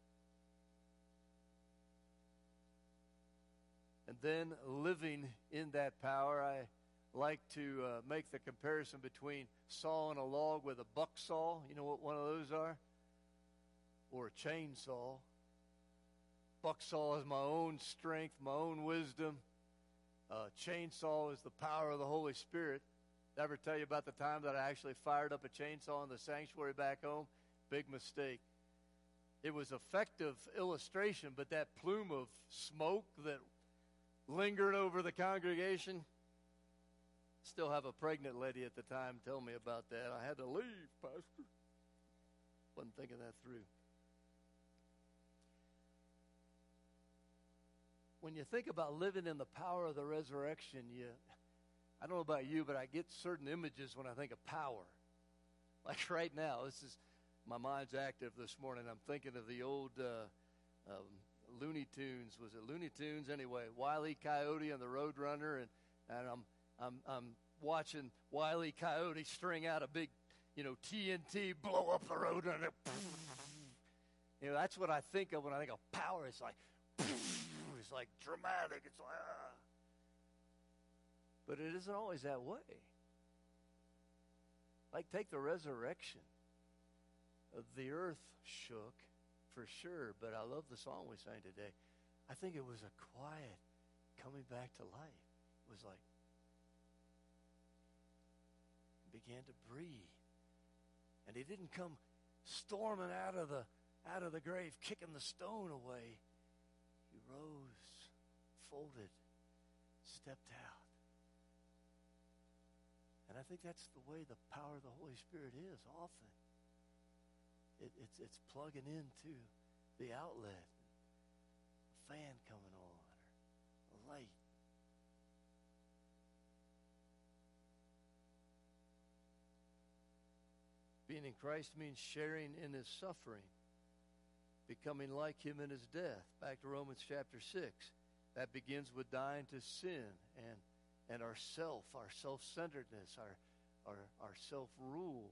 And then living in that power, I like to uh, make the comparison between sawing a log with a buck saw. You know what one of those are? Or a chainsaw. Buck saw is my own strength, my own wisdom. Uh, chainsaw is the power of the Holy Spirit. I ever tell you about the time that I actually fired up a chainsaw in the sanctuary back home? Big mistake. It was effective illustration, but that plume of smoke that lingered over the congregation, Still have a pregnant lady at the time tell me about that. I had to leave, Pastor. Wasn't thinking that through. When you think about living in the power of the resurrection, you I don't know about you, but I get certain images when I think of power. Like [laughs] right now, this is my mind's active this morning. I'm thinking of the old uh, um, Looney Tunes. Was it Looney Tunes anyway? Wiley Coyote and the Roadrunner, and and I'm I'm, I'm watching Wiley. Coyote string out a big, you know, TNT, blow up the road, and [laughs] you know, that's what I think of when I think of power. It's like, it's like dramatic. It's like, ah. But it isn't always that way. Like, take the resurrection. The earth shook for sure, but I love the song we sang today. I think it was a quiet coming back to life. It was like, began to breathe. And he didn't come storming out of the out of the grave, kicking the stone away. Rose, folded, stepped out. And I think that's the way the power of the Holy Spirit is often. It, it's, it's plugging into the outlet, a fan coming on, or a light. Being in Christ means sharing in his suffering, becoming like him in his death. Back to Romans chapter 6. That begins with dying to sin and, and our self, our self centeredness, our, our, our self rule.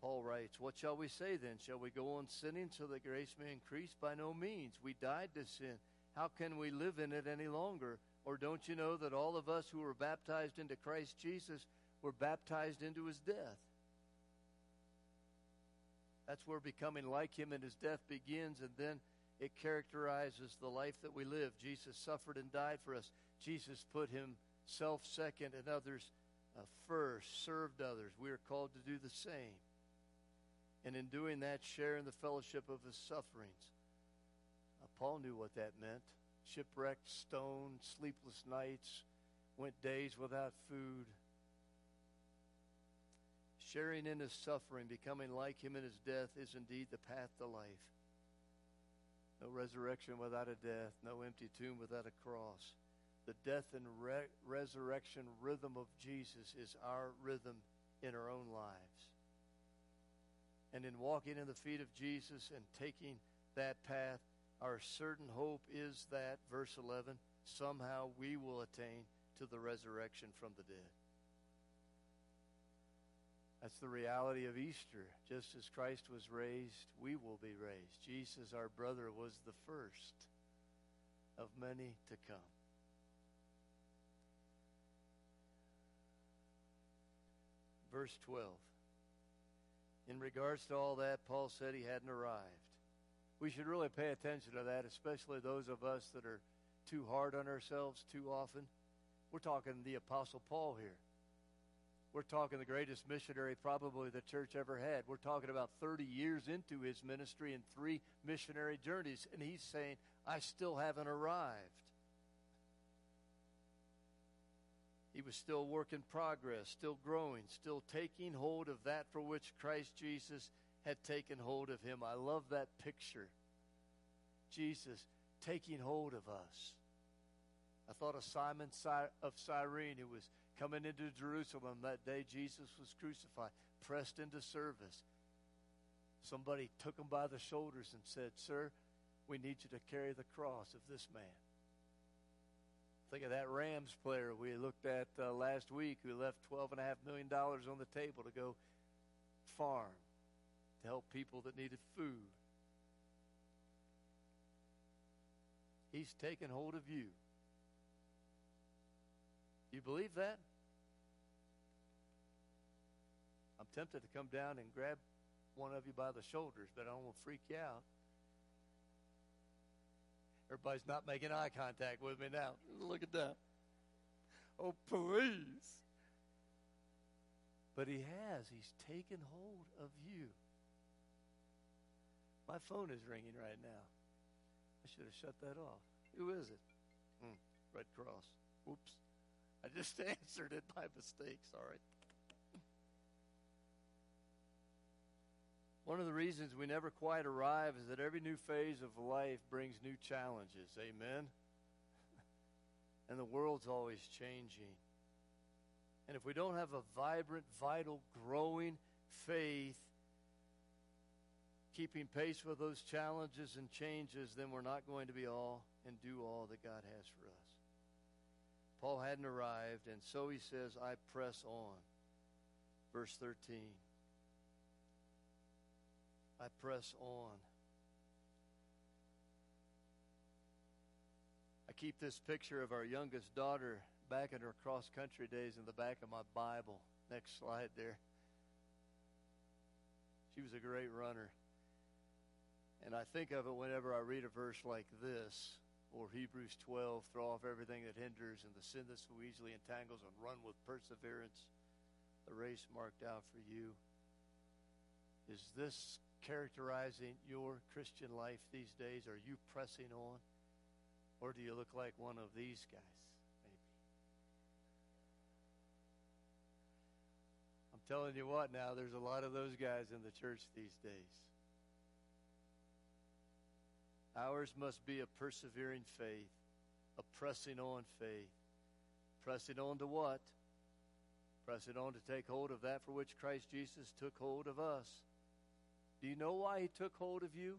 Paul writes, What shall we say then? Shall we go on sinning so that grace may increase? By no means. We died to sin. How can we live in it any longer? Or don't you know that all of us who were baptized into Christ Jesus were baptized into his death? That's where becoming like him in his death begins, and then it characterizes the life that we live. Jesus suffered and died for us. Jesus put himself second and others uh, first, served others. We are called to do the same. And in doing that, share in the fellowship of his sufferings. Uh, Paul knew what that meant shipwrecked, stoned, sleepless nights, went days without food Sharing in his suffering, becoming like him in his death, is indeed the path to life. No resurrection without a death, no empty tomb without a cross. The death and re- resurrection rhythm of Jesus is our rhythm in our own lives. And in walking in the feet of Jesus and taking that path, our certain hope is that, verse 11, somehow we will attain to the resurrection from the dead. That's the reality of Easter. Just as Christ was raised, we will be raised. Jesus, our brother, was the first of many to come. verse 12. In regards to all that, Paul said he hadn't arrived. We should really pay attention to that, especially those of us that are too hard on ourselves too often. We're talking the Apostle Paul here. We're talking the greatest missionary probably the church ever had. We're talking about 30 years into his ministry and three missionary journeys, and he's saying, I still haven't arrived. He was still work in progress, still growing, still taking hold of that for which Christ Jesus had taken hold of him. I love that picture. Jesus taking hold of us. I thought of Simon of Cyrene who was coming into Jerusalem that day Jesus was crucified, pressed into service. Somebody took him by the shoulders and said, Sir, we need you to carry the cross of this man. Think of that Rams player we looked at uh, last week who left $12.5 million on the table to go farm to help people that needed food. He's taken hold of you. You believe that? Tempted to come down and grab one of you by the shoulders, but I don't want to freak you out. Everybody's not making eye contact with me now. Look at that. Oh, please. But he has. He's taken hold of you. My phone is ringing right now. I should have shut that off. Who is it? Hmm, Red Cross. Oops. I just [laughs] answered it by mistake. Sorry. One of the reasons we never quite arrive is that every new phase of life brings new challenges. Amen? [laughs] and the world's always changing. And if we don't have a vibrant, vital, growing faith, keeping pace with those challenges and changes, then we're not going to be all and do all that God has for us. Paul hadn't arrived, and so he says, I press on. Verse 13. I press on. I keep this picture of our youngest daughter back in her cross country days in the back of my Bible. Next slide there. She was a great runner. And I think of it whenever I read a verse like this or Hebrews 12 throw off everything that hinders and the sin that so easily entangles and run with perseverance the race marked out for you. Is this characterizing your Christian life these days? Are you pressing on? Or do you look like one of these guys, maybe? I'm telling you what now, there's a lot of those guys in the church these days. Ours must be a persevering faith, a pressing on faith. Pressing on to what? Pressing on to take hold of that for which Christ Jesus took hold of us. Do you know why he took hold of you?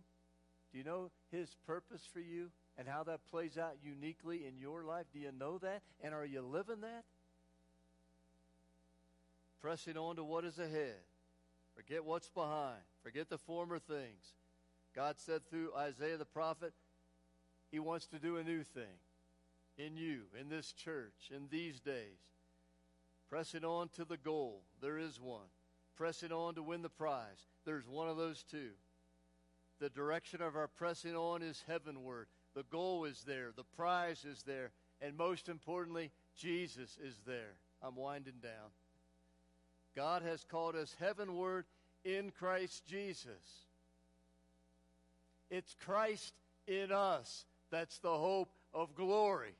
Do you know his purpose for you and how that plays out uniquely in your life? Do you know that? And are you living that? Pressing on to what is ahead. Forget what's behind. Forget the former things. God said through Isaiah the prophet, He wants to do a new thing in you, in this church, in these days. Pressing on to the goal. There is one. Pressing on to win the prize. There's one of those two. The direction of our pressing on is heavenward. The goal is there. The prize is there. And most importantly, Jesus is there. I'm winding down. God has called us heavenward in Christ Jesus. It's Christ in us. That's the hope of glory.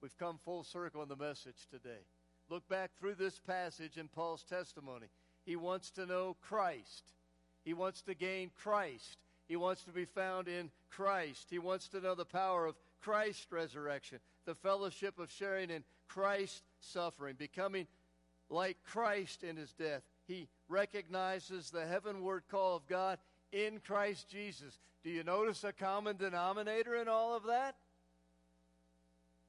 We've come full circle in the message today. Look back through this passage in Paul's testimony. He wants to know Christ. He wants to gain Christ. He wants to be found in Christ. He wants to know the power of Christ's resurrection, the fellowship of sharing in Christ's suffering, becoming like Christ in his death. He recognizes the heavenward call of God in Christ Jesus. Do you notice a common denominator in all of that?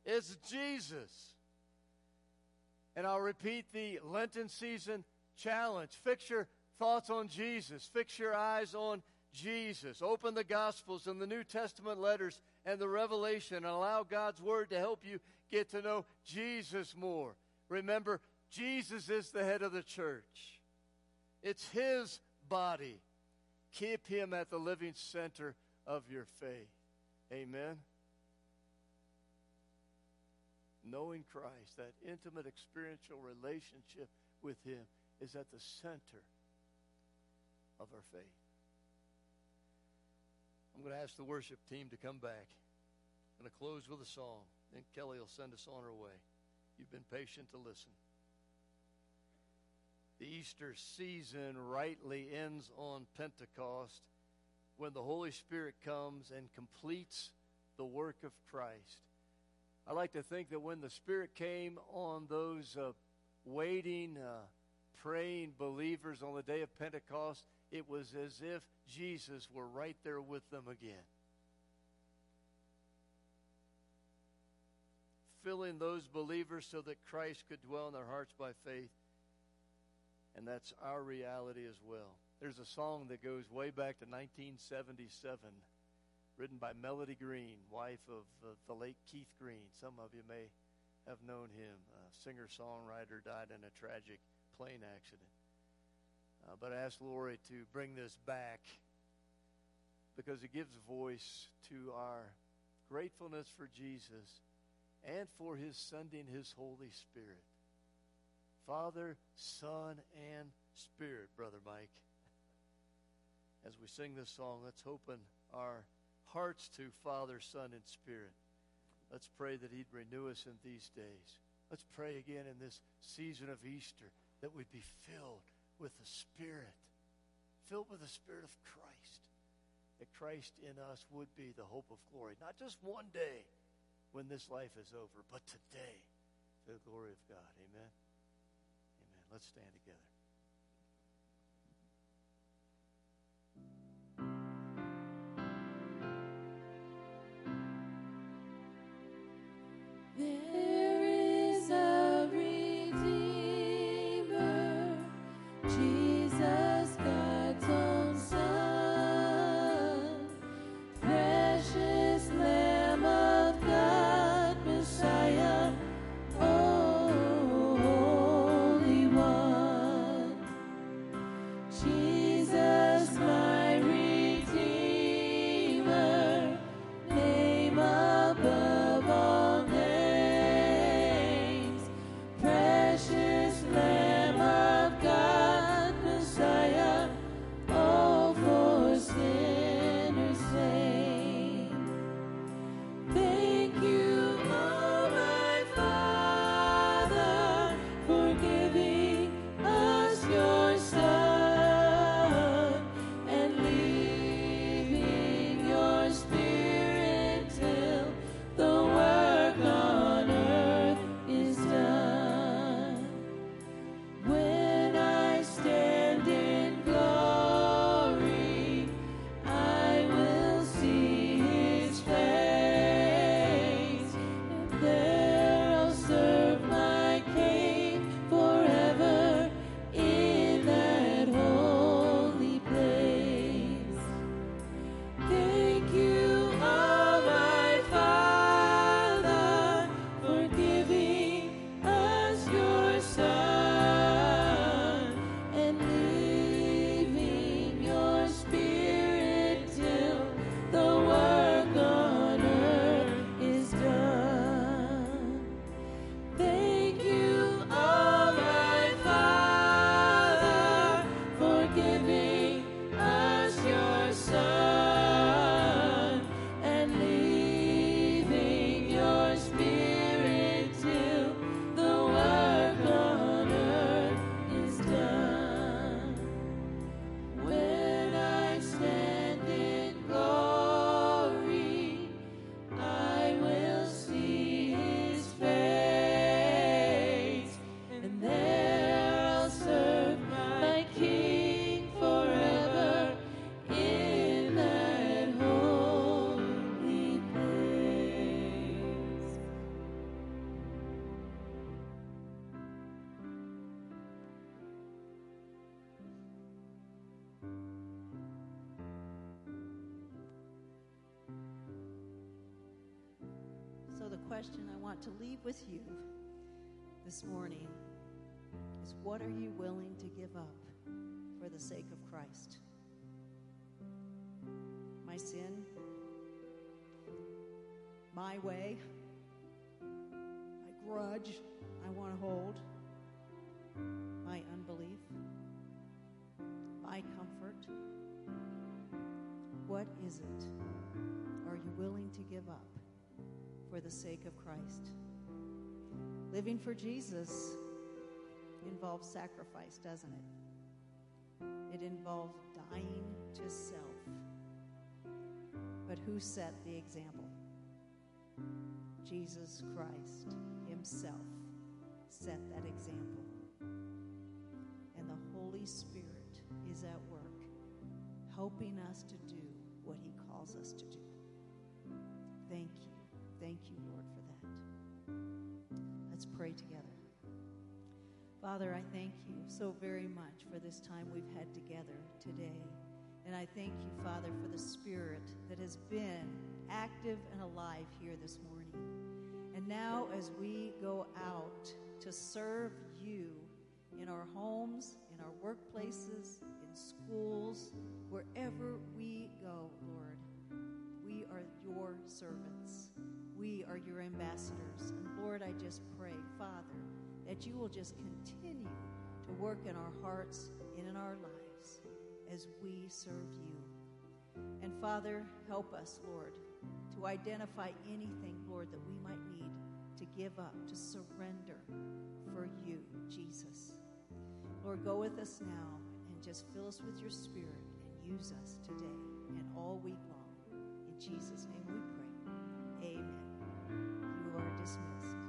It's Jesus. And I'll repeat the Lenten season challenge. Fix your thoughts on Jesus. Fix your eyes on Jesus. Open the Gospels and the New Testament letters and the Revelation and allow God's Word to help you get to know Jesus more. Remember, Jesus is the head of the church. It's his body. Keep him at the living center of your faith. Amen. Knowing Christ, that intimate experiential relationship with him is at the center of our faith. I'm going to ask the worship team to come back. I'm going to close with a song. Then Kelly will send us on our way. You've been patient to listen. The Easter season rightly ends on Pentecost when the Holy Spirit comes and completes the work of Christ. I like to think that when the Spirit came on those uh, waiting, uh, praying believers on the day of Pentecost, it was as if Jesus were right there with them again. Filling those believers so that Christ could dwell in their hearts by faith. And that's our reality as well. There's a song that goes way back to 1977, written by Melody Green, wife of uh, the late Keith Green. Some of you may have known him. A singer songwriter died in a tragic plane accident. Uh, but I asked Lori to bring this back because it gives voice to our gratefulness for Jesus and for his sending his Holy Spirit. Father, Son, and Spirit, Brother Mike. As we sing this song, let's open our hearts to Father, Son, and Spirit. Let's pray that He'd renew us in these days. Let's pray again in this season of Easter that we'd be filled with the Spirit, filled with the Spirit of Christ, that Christ in us would be the hope of glory, not just one day when this life is over, but today for the glory of God. Amen. Amen. Let's stand together. Want to leave with you this morning is what are you willing to give up for the sake of Christ? My sin, my way, my grudge I want to hold, my unbelief, my comfort. What is it are you willing to give up for the sake of Christ? Living for Jesus involves sacrifice, doesn't it? It involves dying to self. But who set the example? Jesus Christ Himself set that example. And the Holy Spirit is at work, helping us to do what He calls us to do. Thank you. Thank you, Lord, for that. Let's pray together. Father, I thank you so very much for this time we've had together today. And I thank you, Father, for the Spirit that has been active and alive here this morning. And now, as we go out to serve you in our homes, in our workplaces, in schools, wherever we go, Lord, we are your servants. We are your ambassadors. And Lord, I just pray, Father, that you will just continue to work in our hearts and in our lives as we serve you. And Father, help us, Lord, to identify anything, Lord, that we might need to give up, to surrender for you, Jesus. Lord, go with us now and just fill us with your spirit and use us today and all week long. In Jesus' name we pray. Amen. Are dismissed.